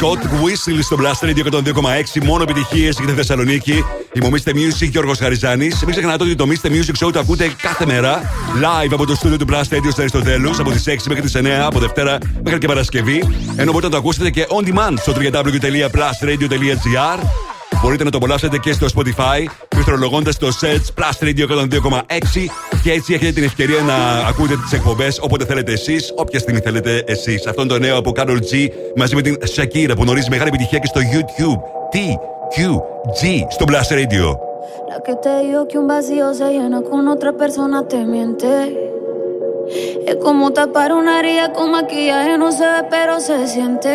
S6: Scott, Whistle στο Blast Radio 102,6. Μόνο επιτυχίες για τη Θεσσαλονίκη. Η Mr. Music Γιώργος Χαριζάνης. Μην ξεχνάτε ότι το Mr. Music Show το ακούτε κάθε μέρα live από το στούντιο του Blast Radio στο Αριστοτέλους από τις 6 μέχρι τις 9 από Δευτέρα μέχρι και Παρασκευή. Ενώ μπορείτε να το ακούσετε και on demand στο www.plusradio.gr. Μπορείτε να το απολαύσετε και στο Spotify, πληκτρολογώντα το search Plus Radio 102,6 και έτσι έχετε την ευκαιρία να ακούτε τις εκπομπές όποτε θέλετε εσείς, όποια στιγμή θέλετε εσείς. Αυτό είναι το νέο από Carol G μαζί με την Shakira που γνωρίζει μεγάλη επιτυχία και στο YouTube. TQG στο Blast Radio.
S12: La que te dijo que un vacío se llena con otra persona te miente. Es como tapar una herida con maquillaje, no se ve, pero se siente.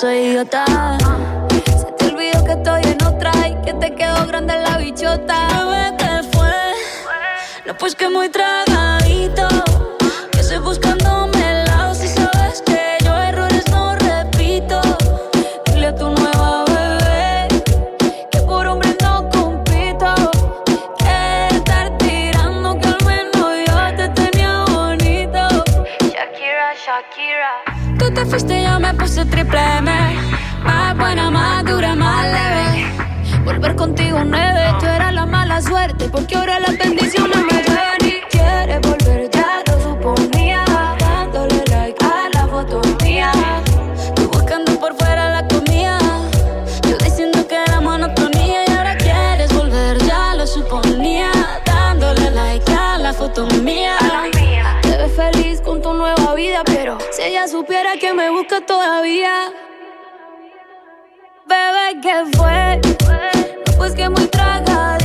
S12: soy idiota. Se te olvidó que estoy en otra y que te quedó grande la bichota. ¿qué fue? No, pues que muy tragadito. porque ahora las bendiciones me llegan y quiere volver, ya lo suponía. Dándole like a la foto mía. Tú buscando por fuera la
S23: comida. Yo diciendo que era monotonía y ahora quieres volver, ya lo suponía. Dándole like a la foto mía. Te ves feliz con tu nueva vida, pero si ella supiera que me busca todavía. Bebé,
S24: ¿qué fue? Pues que muy traga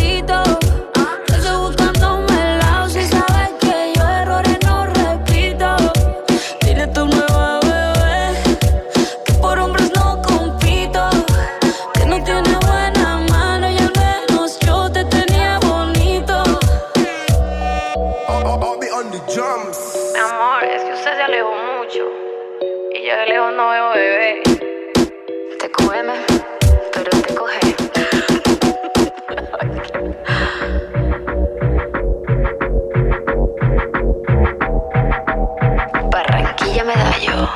S24: yo de lejos no veo bebé. Te come, pero te coge. Barranquilla Medallo.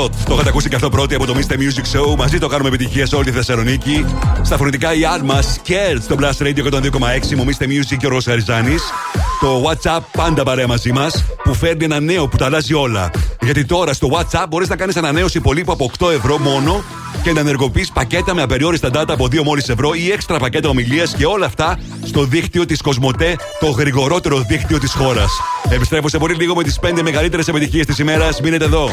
S6: Κοχιότ. Το είχατε ακούσει και αυτό πρώτοι από το Mr. Music Show. Μαζί το κάνουμε επιτυχία σε όλη τη Θεσσαλονίκη. Στα φωνητικά η Alma Scared στο Blast Radio 102,6. Μου Mr. Music και ο Ρος Χαριζάνη. Το WhatsApp πάντα παρέα μαζί μας που φέρνει ένα νέο που τα αλλάζει όλα. Γιατί τώρα στο WhatsApp μπορείς να κάνεις ανανέωση υπολείπου από 8 ευρώ μόνο και να ενεργοποιείς πακέτα με απεριόριστα data από 2 μόλις ευρώ ή έξτρα πακέτα ομιλίας και όλα αυτά στο δίκτυο της Κοσμοτέ, το γρηγορότερο δίκτυο της χώρας. Επιστρέφω σε πολύ λίγο με τις 5 μεγαλύτερες επιτυχίες της ημέρας. Μείνετε εδώ.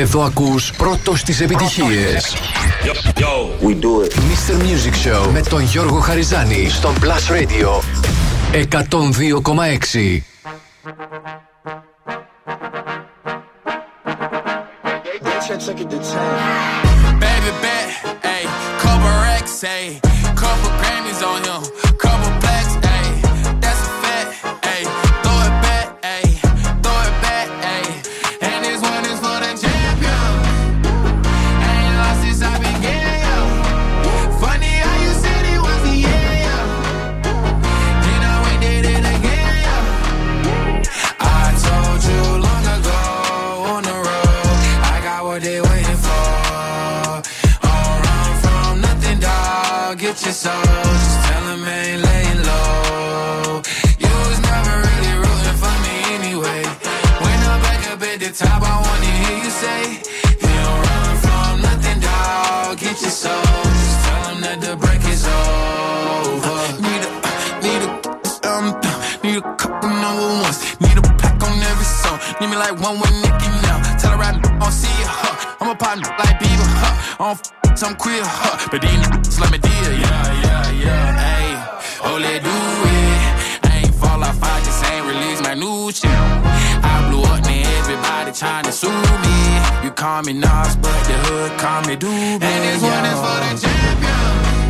S4: Εδώ ακούς πρώτος τις επιτυχίες.
S25: We do it.
S4: Mr. Music Show με τον Γιώργο Χαριζάνη στον Plus Radio 102,6.
S8: Your soul. Just tell him I ain't laying low. You was never really rooting for me anyway. When I'm back up at the top, I wanna hear you say, You don't run from nothing, dog. Get your soul. Just tell him that the break is over. Need a, need a, um, need a couple number ones. Need a pack on every song. Need me like one with Nicki now. Tell her I don't see her. Huh. I'm a partner like Bieber. Huh. I don't f- some queer. Huh. But these niggas let me deal. Yeah, call me Nas, but the hood call me Doobie. And this one is for the champion.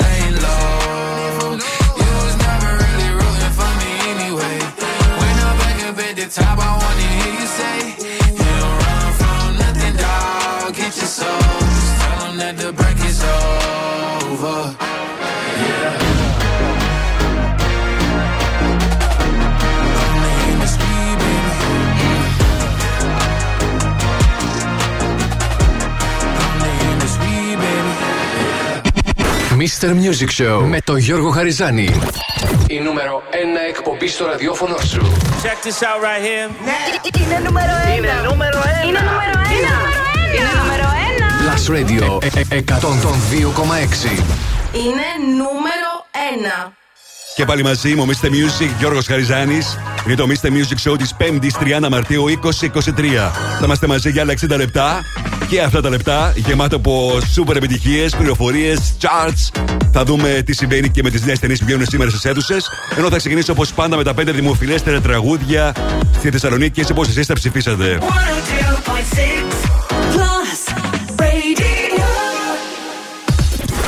S8: say, You don't run from nothing, dog. Get your soul. Tell that the
S4: Mr. Music Show με το Γιώργο Χαριζάνη. Η νούμερο 1 εκπομπή στο ραδιόφωνο σου.
S20: Check this out right here.
S26: Είναι νούμερο 1. Είναι νούμερο 1. Είναι νούμερο 1. Είναι νούμερο 1.
S4: Plus Radio ε- ε- 102,6.
S26: Είναι νούμερο 1.
S6: Και πάλι μαζί μου, Mr. Music, Γιώργος Χαριζάνης. Είναι το Mr. Music Show της 5ης 30 Μαρτίου 2023. Θα είμαστε μαζί για άλλα 60 λεπτά. Και αυτά τα λεπτά γεμάτα από σούπερ επιτυχίες, πληροφορίες, charts. Θα δούμε τι συμβαίνει και με τις νέες ταινίες που βγαίνουν σήμερα στις αίθουσες. Ενώ θα ξεκινήσω όπως πάντα με τα 5 δημοφιλέστερα τραγούδια στη Θεσσαλονίκη, έτσι όπως εσείς τα ψηφίσατε;
S16: 102.6 Plus Radio.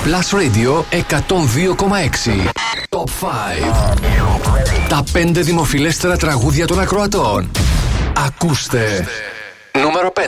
S4: Plus Radio 102,6. Top 5. Τα 5 δημοφιλέστερα τραγούδια των ακροατών. Ακούστε. Νούμερο 5.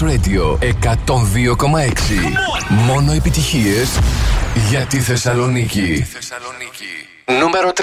S4: Radio 102,6. Μόνο επιτυχίες για τη Θεσσαλονίκη. Νούμερο 3.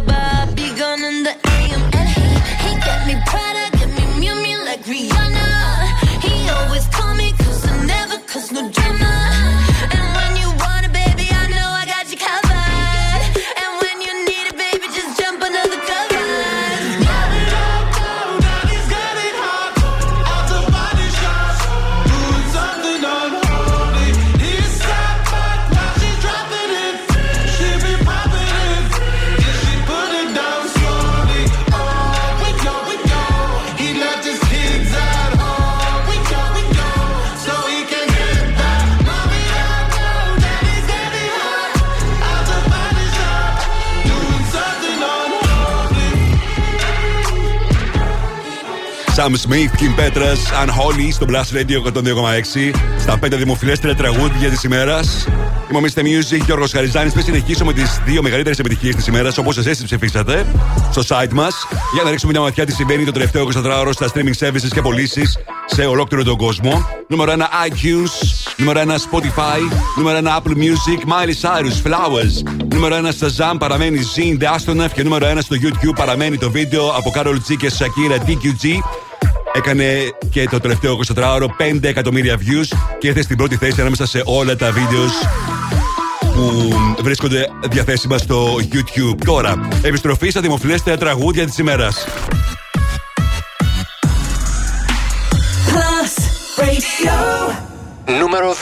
S6: Sam Smith, Kim Petras, Unholy στο Blast Radio 102,6. Στα 5 δημοφιλέστερα τραγούδια της ημέρας. Είμαι ο Mr. Music, Γιώργο Χαριζάνης. Πριν συνεχίσω με τις δύο μεγαλύτερες επιτυχίες της ημέρας, όπως εσείς ψηφίσατε στο site μας, για να ρίξουμε μια ματιά τι συμβαίνει το τελευταίο 24ωρο στα streaming services και πωλήσεις σε ολόκληρο τον κόσμο. Νούμερο 1 iTunes, νούμερο 1 Spotify, νούμερο 1 Apple Music, Miley Cyrus, Flowers. Νούμερο 1 στα Zam παραμένει Zin, The Astronaut και νούμερο 1 στο YouTube παραμένει το βίντεο από Carol G και Shakira DQG. Έκανε και το τελευταίο 24ωρο 5 εκατομμύρια views και ήρθε στην πρώτη θέση ανάμεσα σε όλα τα βίντεος που βρίσκονται διαθέσιμα στο YouTube. Τώρα, επιστροφή στα δημοφιλέστερα τραγούδια της ημέρας.
S4: Νούμερο 2.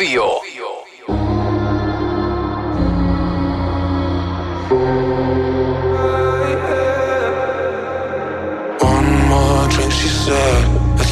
S25: One more drink, she said.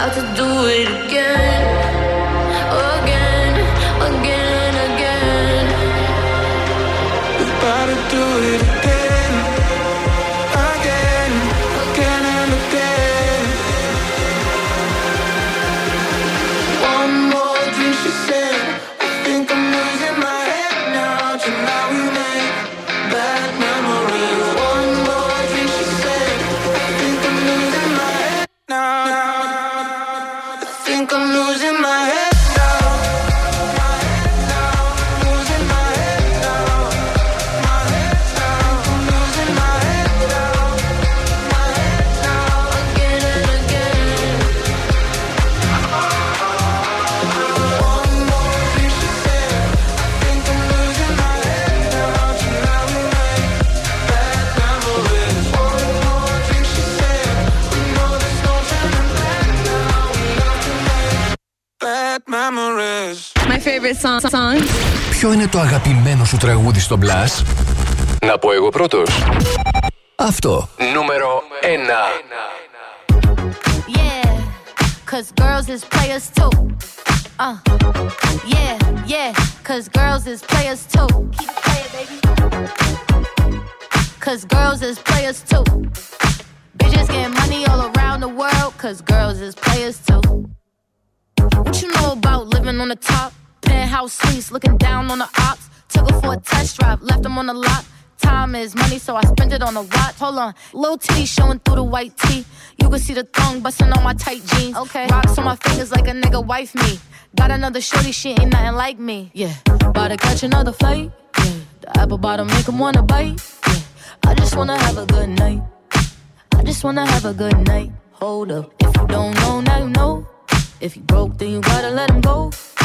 S23: about to do it again.
S4: Ποιο είναι το αγαπημένο σου τραγούδι στο Blast? Να πω εγώ πρώτος. Αυτό. Νούμερο 1.
S23: Yeah, cause girls is players too. Uh, yeah, yeah, cause girls is players too. Keep it playing, baby. Cause girls is players too. Bitches getting money all around the world, cause girls is players too. What you know about living on the top? Penthouse suites, looking down on the ops. Took her for a test drive, left them on the lot. Time is money, so I spend it on a watch. Hold on, low titty showing through the white tee. You can see the thong busting on my tight jeans. Okay, rocks on my fingers like a nigga wife me. Got another shorty, she ain't nothing like me. Yeah, about to catch another flight. Yeah, the apple bottom make 'em wanna bite. Yeah, I just wanna have a good night. I just wanna have a good night. Hold up, if you don't know, now you know. If you broke, then you gotta let him go.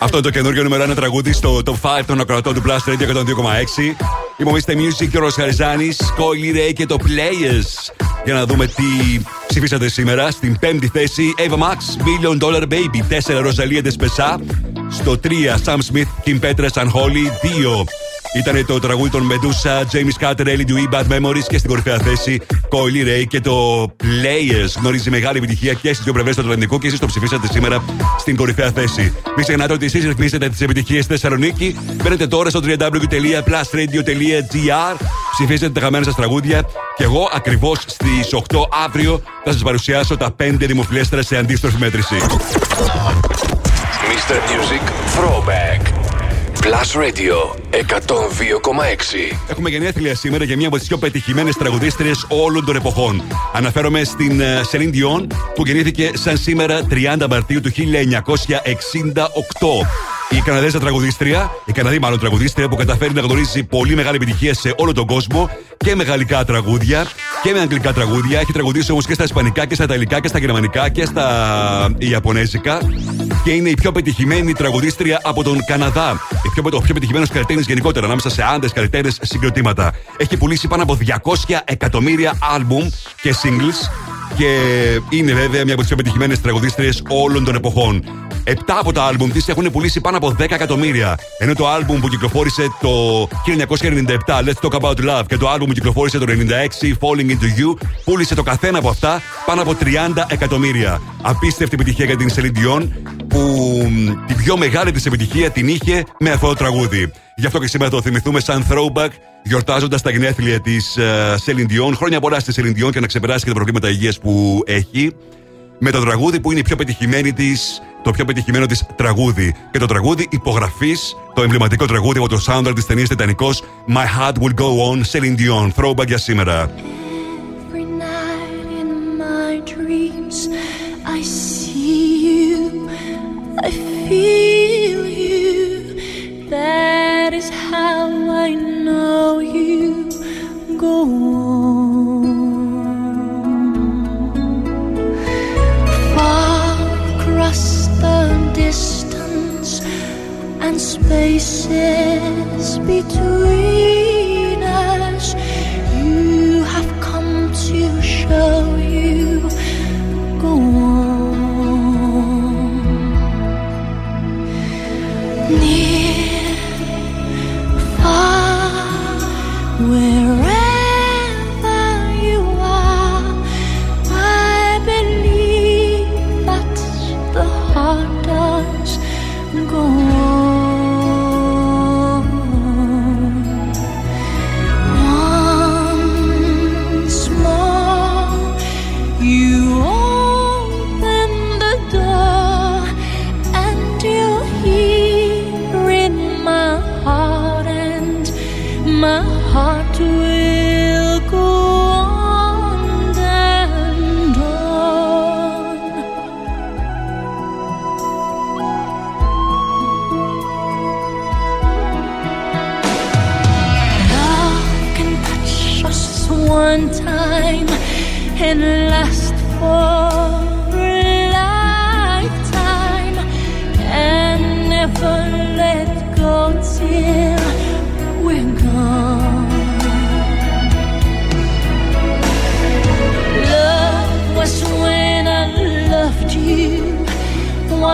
S6: Αυτό είναι το καινούργιο νούμερο ένα τραγούδι στο Top 5 των ακροατών του Blast Radio 102,6. Είμαι ο Mr. Music και ο και το Players. Για να δούμε τι ψηφίσατε σήμερα. Στην πέμπτη θέση, Ava Max, Million Dollar Baby. 4 Ροζαλία Δεσπεσά. Στο 3, Sam Smith, Kim Χόλι, 2 ήταν το τραγούδι των Medusa, James Carter, Ellie Dewey, Bad Memories και στην κορυφαία θέση Coily Ray και το Players. Γνωρίζει μεγάλη επιτυχία και στις δύο πλευρές του Ατλαντικού και εσείς το ψηφίσατε σήμερα στην κορυφαία θέση. Μην ξεχνάτε ότι εσείς ρυθμίσετε τις επιτυχίες στη Θεσσαλονίκη. Μπαίνετε τώρα στο www.plusradio.gr, ψηφίσετε τα χαμένα σας τραγούδια και εγώ ακριβώς στις 8 αύριο θα σας παρουσιάσω τα 5 δημοφιλέστερα σε αντίστροφη μέτρηση.
S4: Mr. Music Throwback. Plus Radio 102,6.
S6: Έχουμε γενέθλια σήμερα για μία από τις πιο πετυχημένες τραγουδίστριες όλων των εποχών. Αναφέρομαι στην ε, Celine Dion που γεννήθηκε σαν σήμερα 30 Μαρτίου του 1968. Η Καναδέζα τραγουδίστρια, η Καναδή μάλλον τραγουδίστρια που καταφέρει να γνωρίζει πολύ μεγάλη επιτυχία σε όλο τον κόσμο και με γαλλικά τραγούδια και με αγγλικά τραγούδια. Έχει τραγουδίσει όμως και στα Ισπανικά και στα Ιταλικά και στα Γερμανικά και στα Ιαπωνέζικα. Και είναι η πιο πετυχημένη τραγουδίστρια από τον Καναδά. Η πιο, ο πιο πετυχημένος καλλιτέχνης γενικότερα ανάμεσα σε άντρες καλλιτέχνες συγκροτήματα. Έχει πουλήσει πάνω από 200 εκατομμύρια άλμπουμ και singles και είναι βέβαια μια από τις πιο πετυχημένες τραγουδίστριες όλων των εποχών. Επτά από τα άλμπουμ της έχουν πουλήσει πάνω από 10 εκατομμύρια. Ενώ το άλμπουμ που κυκλοφόρησε το 1997, Let's Talk About Love, και το άλμπουμ που κυκλοφόρησε το 96, Falling Into You, πούλησε το καθένα από αυτά πάνω από 30 εκατομμύρια. Απίστευτη επιτυχία για την Celine Dion, που μ, την πιο μεγάλη της επιτυχία την είχε με αυτό το τραγούδι. Γι' αυτό και σήμερα το θυμηθούμε σαν throwback, γιορτάζοντας τα γενέθλια της uh, Celine Dion. Χρόνια πολλά στη Celine Dion και να ξεπεράσει και τα προβλήματα υγείας που έχει. Με το τραγούδι που είναι η πιο πετυχημένη της, το πιο πετυχημένο της τραγούδι. Και το τραγούδι υπογραφής, το εμβληματικό τραγούδι από το soundtrack της ταινίας Τιτανικός My Heart Will Go On, Celine Dion. Throwback για σήμερα.
S1: Every night in my dreams, I see you, I feel you. That is how I know you go on. Far across the distance and spaces between us, you have come to show you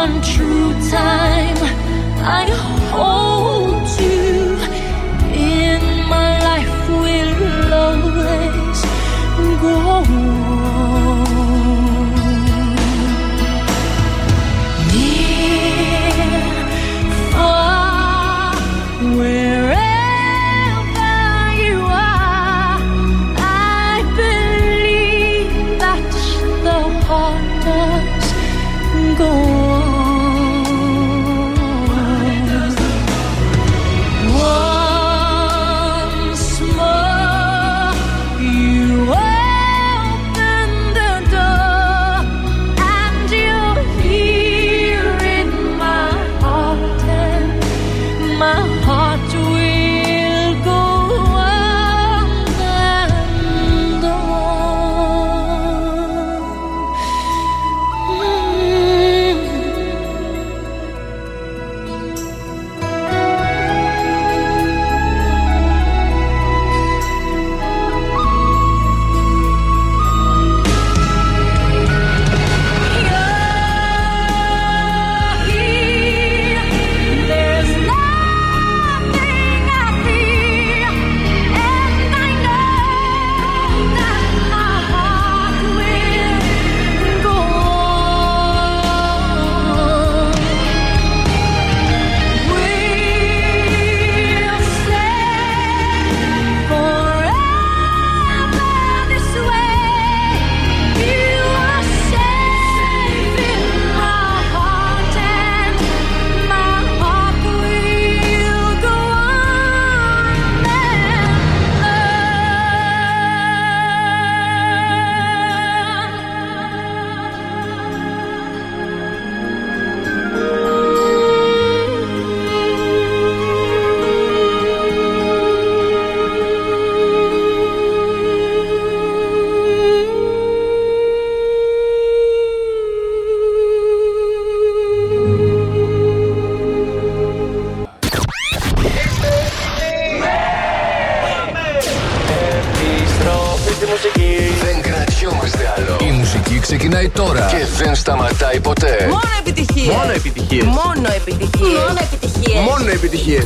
S1: one true time.
S4: Ξεκινάει τώρα και δεν σταματάει ποτέ.
S11: Μόνο επιτυχίες.
S10: Μόνο επιτυχίες.
S11: Μόνο επιτυχίες.
S27: Μόνο επιτυχίες.
S10: Μόνο επιτυχίες.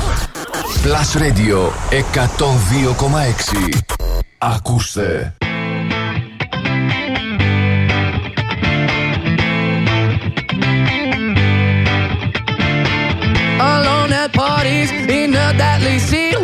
S4: Plus Radio 102,6. Ακούστε.
S8: Alone at parties in a deadly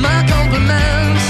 S8: My compliments.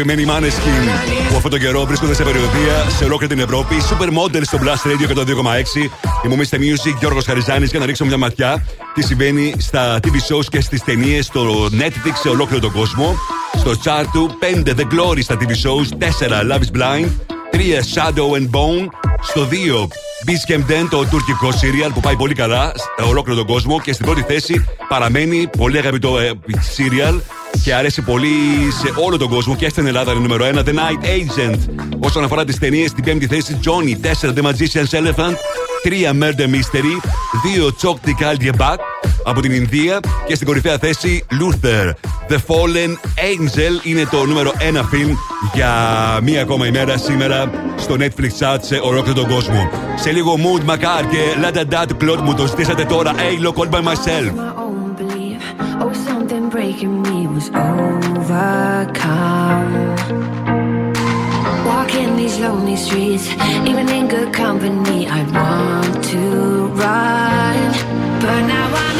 S6: Αγαπημένοι Maneskin που αυτόν τον καιρό βρίσκονται σε περιοδία σε ολόκληρη την Ευρώπη. Super model στο Blast Radio 102,6. Είμαι ο Mr. Music Γιώργος Χαριζάνης για να ρίξω μια ματιά τι συμβαίνει στα TV shows και στις ταινίες στο Netflix σε ολόκληρο τον κόσμο. Στο chart του 5 The Glory στα TV shows, 4 Love is Blind, 3 Shadow and Bone, στο 2 Biscam το τουρκικό serial που πάει πολύ καλά σε ολόκληρο τον κόσμο και στην πρώτη θέση παραμένει πολύ αγαπητό ε, serial και αρέσει πολύ σε όλο τον κόσμο και στην Ελλάδα είναι νούμερο 1 The Night Agent. Όσον αφορά τις ταινίες, στην πέμπτη θέση Johnny, 4 The Magician's Elephant, 3 Murder Mystery, 2 Chok Tikal Back από την Ινδία και στην κορυφαία θέση Luther. The Fallen Angel είναι το νούμερο 1 φιλμ για μία ακόμα ημέρα σήμερα στο Netflix chat σε ολόκληρο τον κόσμο. Σε λίγο Mood Macar και La Da Da του Claude μου το στήσατε τώρα. Hey, look all by myself.
S1: Breaking me was overcome. Walking these lonely streets, even in good company, I want to run. But now I'm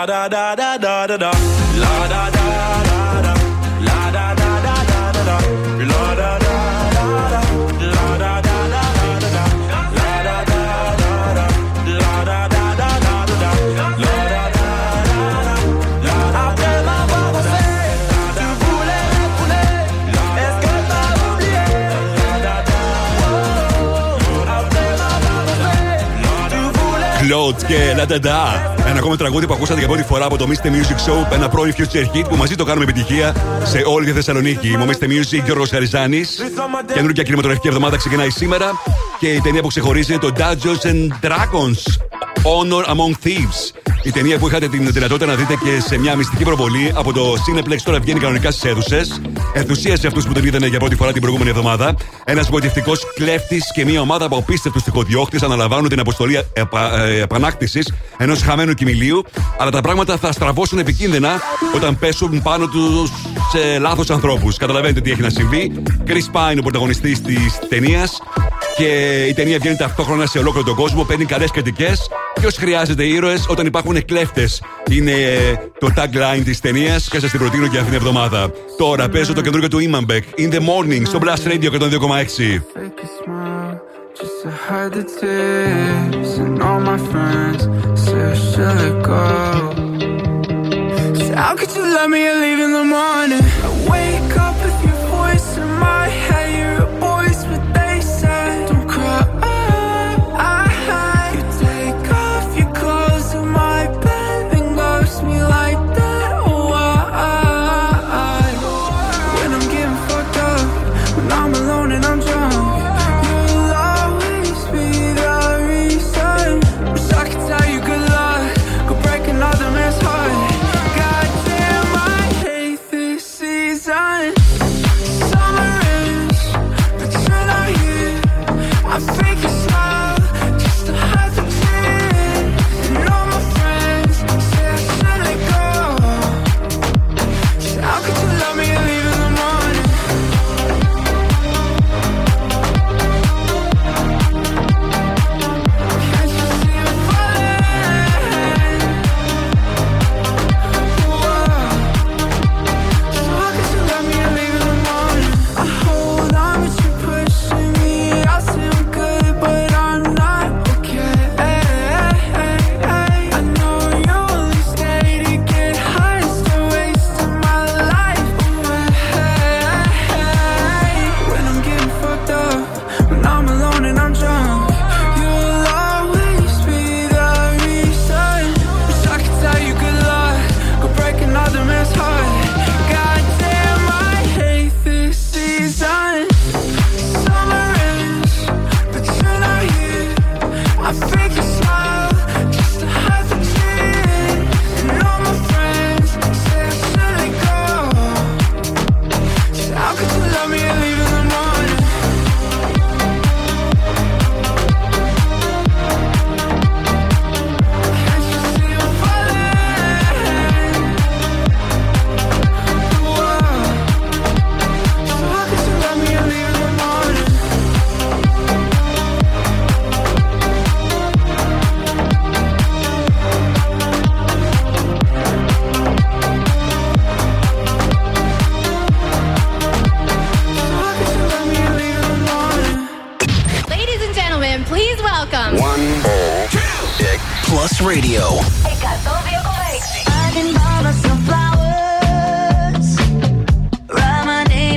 S28: La da da da da da da. La da da da da. La da da da da da da. La da da da. La da da da da da. La da da da da. La da da da da da. La da da da da. Après m'avoir fait, tu voulais retourner. Est-ce que t'as oublié? Après m'avoir fait, tu voulais
S6: Κλότ και Λανταντά. Ένα ακόμα τραγούδι που ακούσατε για πρώτη φορά από το Mr. Music Show. Ένα πρώην future hit που μαζί το κάνουμε επιτυχία σε όλη τη Θεσσαλονίκη. Είμαι ο Mr. Music Γιώργος Χαριζάνης. Καινούργια κινηματογραφική εβδομάδα ξεκινάει σήμερα και η ταινία που ξεχωρίζει είναι το Dungeons and Dragons Honor Among Thieves. Η ταινία που είχατε την δυνατότητα να δείτε και σε μια μυστική προβολή από το Cineplex τώρα βγαίνει κανονικά στις αίθουσες. Ενθουσίασε αυτούς που την είδαν για πρώτη φορά την προηγούμενη εβδομάδα. Ένας γοητευτικός κλέφτης και μια ομάδα από απίστευτους τυχοδιώχτε αναλαμβάνουν την αποστολή επα, ε, επανάκτησης ενός χαμένου κοιμηλίου. Αλλά τα πράγματα θα στραβώσουν επικίνδυνα όταν πέσουν πάνω τους σε λάθος ανθρώπους. Καταλαβαίνετε τι έχει να συμβεί. Chris Pine, ο πρωταγωνιστής της ταινίας. Και η ταινία βγαίνει ταυτόχρονα σε ολόκληρο τον κόσμο, παίρνει καλές κριτικές. Ποιο χρειάζεται ήρωε όταν υπάρχουν κλέφτε. Είναι ε, το tagline τη ταινία και σα την προτείνω και αυτήν την εβδομάδα. Τώρα παίζω το καινούργιο του Imanbek In the morning στο Blast Radio 102,6.
S25: Just to hide the tears and all my friends say, should let go. So how could you love me and leave in the morning?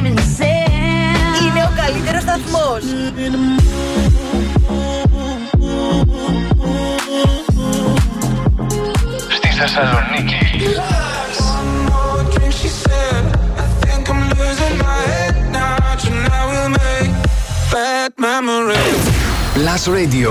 S25: in the
S22: sand.
S18: Είναι ο καλύτερος σταθμός.
S29: Στη Θεσσαλονίκη.
S25: One more drink, she said. I think I'm losing my head now. Tonight we'll make bad memories.
S24: Plus Radio.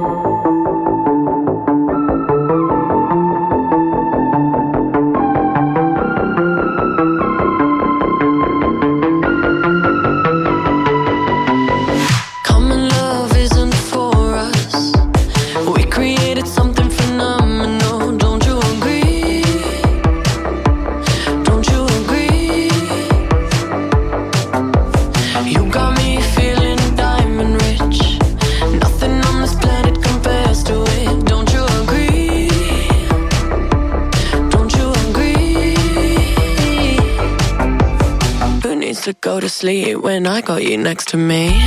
S22: You next to me.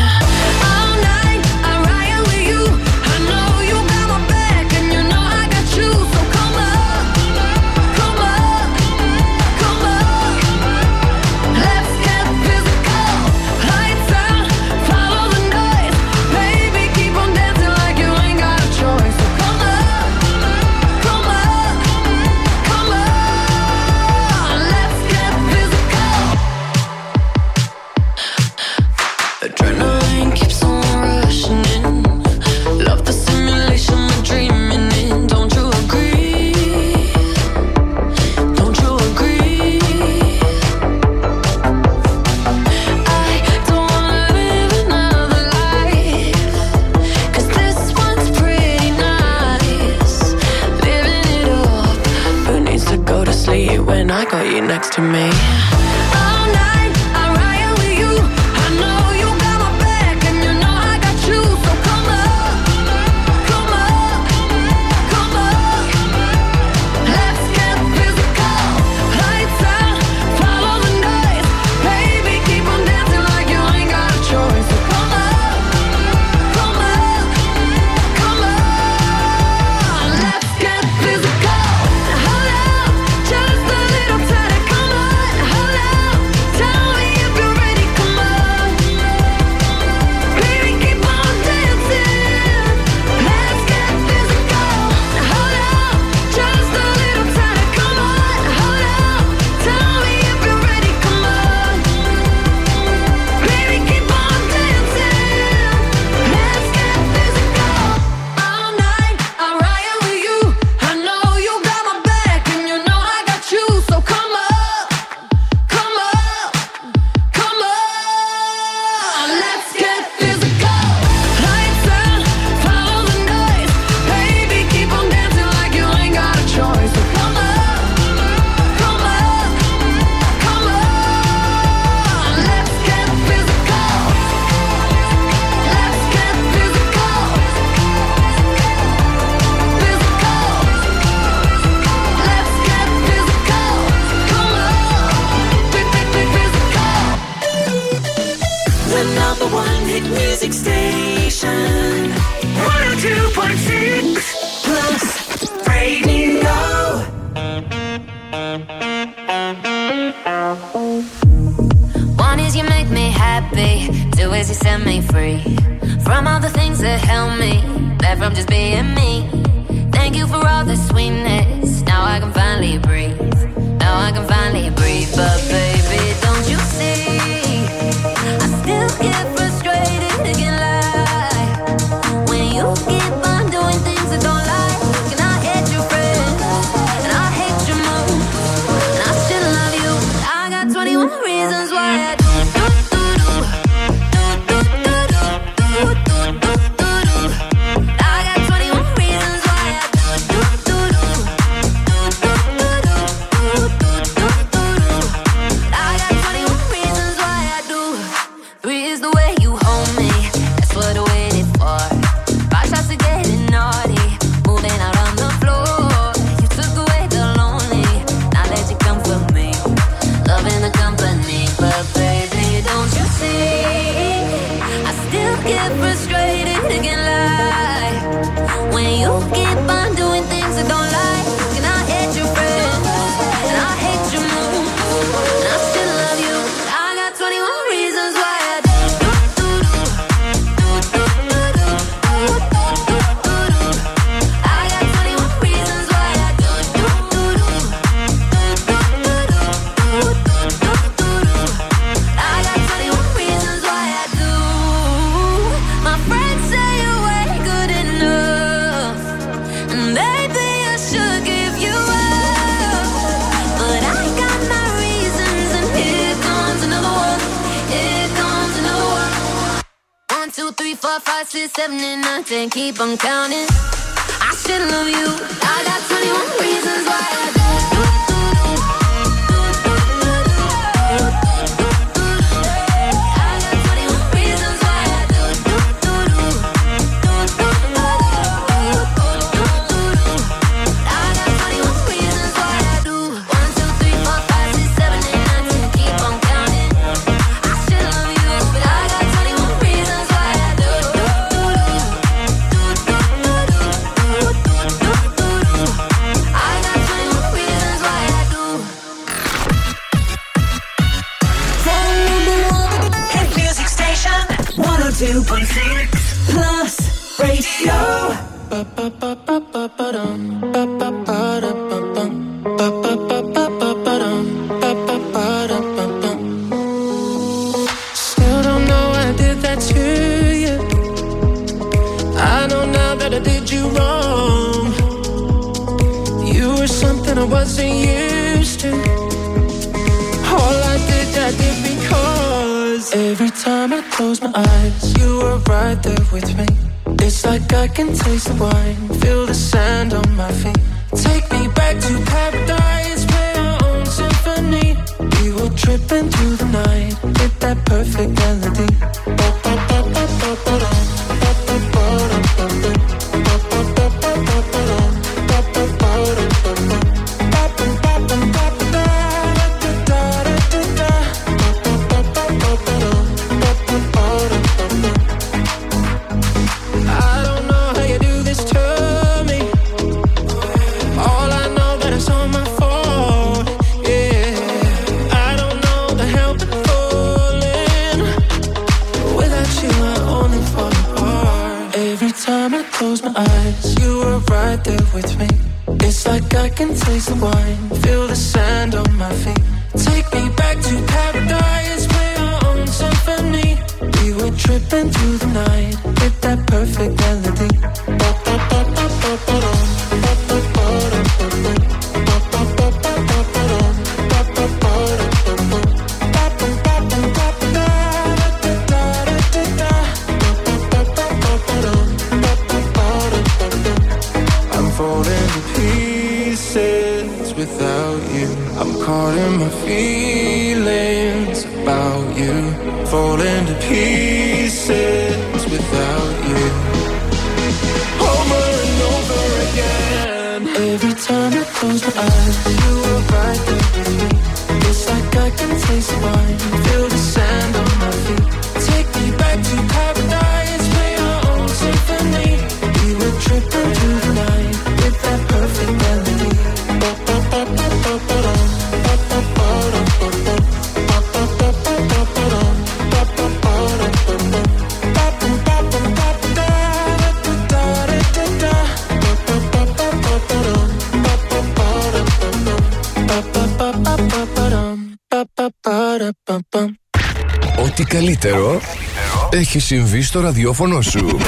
S8: Το ραδιόφωνο σου.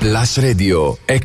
S8: Plus Radio 102,6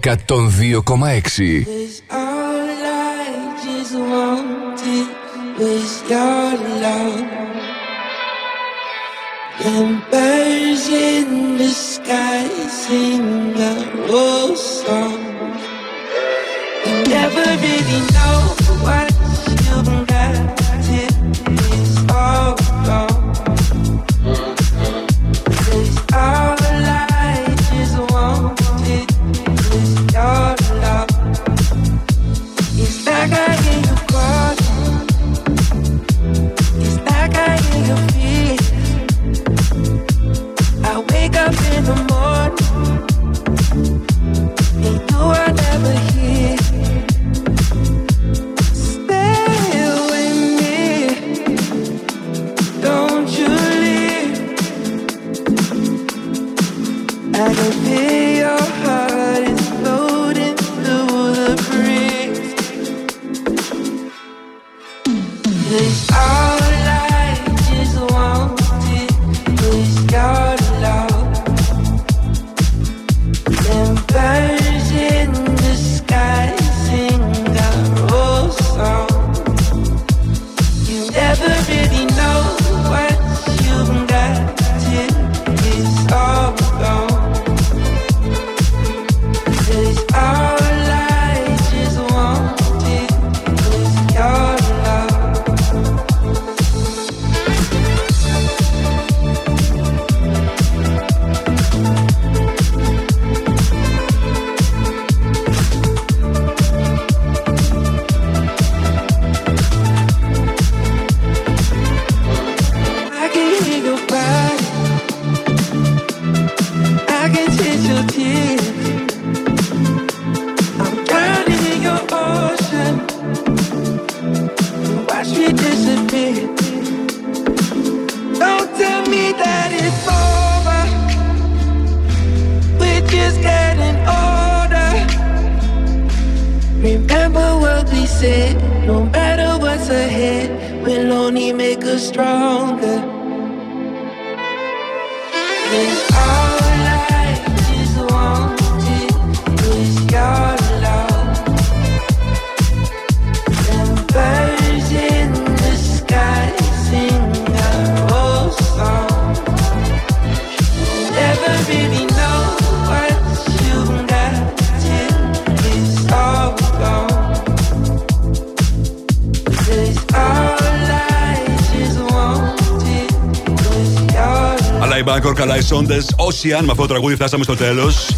S6: Σόντε. Όσοι αν με αυτό το τραγούδι φτάσαμε στο τέλος.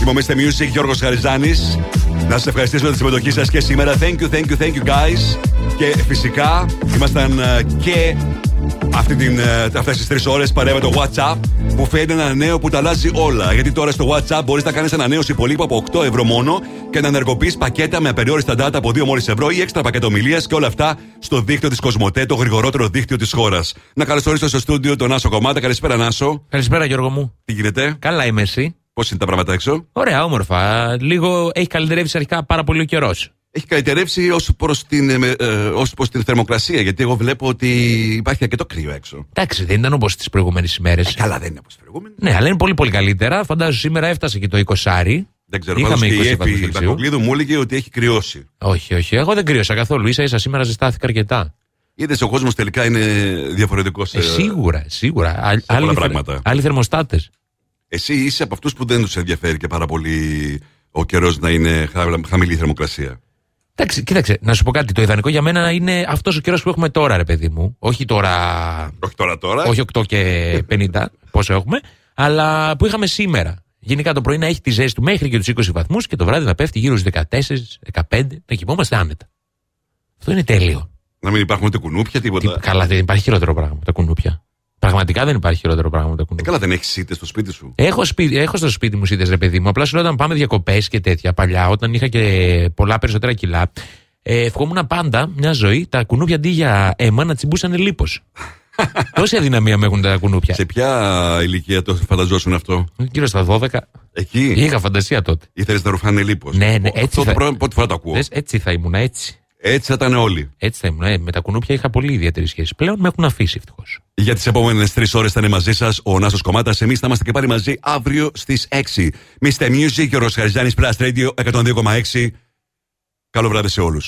S6: Είμαι ο Mr. Music, Γιώργος Χαριζάνης. Να σας ευχαριστήσουμε για τη συμμετοχή σας και σήμερα. Thank you, thank you, thank you, guys. Και φυσικά ήμασταν ε, και αυτή την, ε, αυτές τις τρεις ώρες παρέα με το WhatsApp που φέρνει ένα νέο που τα αλλάζει όλα. Γιατί τώρα στο WhatsApp μπορείς να κάνεις ανανέωση υπολείπου από 8 ευρώ μόνο και να ενεργοποιείς πακέτα με απεριόριστα data από 2 μόλις ευρώ ή έξτρα πακέτο ομιλίας και όλα αυτά στο δίκτυο της Κοσμοτέ, το γρηγορότερο δίκτυο της χώρας. Να καλωσορίσω στο στούντιο τον Άσο Κομμάτα. Καλησπέρα, Νάσο.
S30: Καλησπέρα, Γιώργο μου.
S6: Τι γίνεται,
S30: Καλά είμαι εσύ.
S6: Πώς είναι τα πράγματα έξω;
S30: Ωραία, όμορφα. Λίγο έχει καλυτερεύσει αρχικά πάρα πολύ ο καιρός.
S6: Έχει καλυτερεύσει ως προς την, ε, ε, ως προς την θερμοκρασία, γιατί εγώ βλέπω ότι υπάρχει αρκετό κρύο έξω.
S30: Εντάξει, δεν ήταν όπως τις προηγούμενες ημέρες.
S6: Ε, καλά, δεν είναι όπως τις προηγούμενες.
S30: Ναι, αλλά είναι πολύ πολύ καλύτερα. Φαντάζομαι σήμερα έφτασε και το 20.
S6: Δεν ξέρω,
S30: Είχαμε
S6: πάντως και
S30: 20
S6: η
S30: βαθμούς
S6: Εφη
S30: Κελσίου.
S6: Μπακοκλίδου μου έλεγε ότι έχει κρυώσει.
S30: Όχι, όχι. Εγώ δεν κρύωσα καθόλου. σα ίσα σήμερα ζεστάθηκα αρκετά.
S6: Είδες ο κόσμος τελικά είναι διαφορετικός.
S30: Ε, σίγουρα, σίγουρα. Α-
S6: πολλά
S30: άλλοι,
S6: πράγματα.
S30: άλλοι θερμοστάτες.
S6: Εσύ είσαι από αυτούς που δεν τους ενδιαφέρει και πάρα πολύ ο καιρός να είναι χα- χαμηλή η θερμοκρασία;
S30: Εντάξει, κοίταξε, να σου πω κάτι. Το ιδανικό για μένα είναι αυτός ο καιρός που έχουμε τώρα, ρε παιδί μου. Όχι τώρα.
S6: Όχι τώρα, τώρα.
S30: Όχι 8 και 50, πόσο έχουμε, αλλά που είχαμε σήμερα. Γενικά το πρωί να έχει τη ζέστη του μέχρι και τους 20 βαθμούς και το βράδυ να πέφτει γύρω στους 14, 15, να κοιμόμαστε άνετα. Αυτό είναι τέλειο.
S6: Να μην υπάρχουν ούτε κουνούπια, τίποτα.
S30: Τι- καλά, δεν υπάρχει χειρότερο πράγμα με τα κουνούπια. Πραγματικά δεν υπάρχει χειρότερο πράγμα με τα
S6: Ε,
S30: κουνούπια.
S6: καλά, δεν έχεις σίτες στο σπίτι σου.
S30: Έχω, σπίτι, έχω στο σπίτι μου σύντε, ρε παιδί μου. Απλά σου λέω όταν πάμε διακοπές και τέτοια παλιά, όταν είχα και πολλά περισσότερα κιλά, ε, ευχόμουν πάντα μια ζωή τα κουνούπια αντί για αίμα να τσιμπούσαν λίπος. Τόση αδυναμία με έχουν τα κουνούπια;
S6: Σε ποια ηλικία το φανταζόσουν αυτό;
S30: Γύρω στα 12.
S6: Εκεί;
S30: Είχα φαντασία τότε.
S6: Ήθελες να ρουφάνε λίπος.
S30: Ναι, ναι,
S6: Αυτό
S30: έτσι
S6: το
S30: θα-
S6: πρώτο, πρώτη φορά το ακούω.
S30: Δες, έτσι θα ήμουν, έτσι.
S6: Έτσι θα ήταν όλοι.
S30: Έτσι θα ήμουν. Ε, με τα κουνούπια είχα πολύ ιδιαίτερη σχέση. Πλέον με έχουν αφήσει ευτυχώς.
S6: Για τις επόμενες τρεις ώρες θα είναι μαζί σας ο Νάσος Κομμάτας. Εμείς θα είμαστε και πάλι μαζί αύριο στις 6. Mr. Music και ο Ροσχαριζάνης Plus Radio 102,6. Καλό βράδυ σε όλους.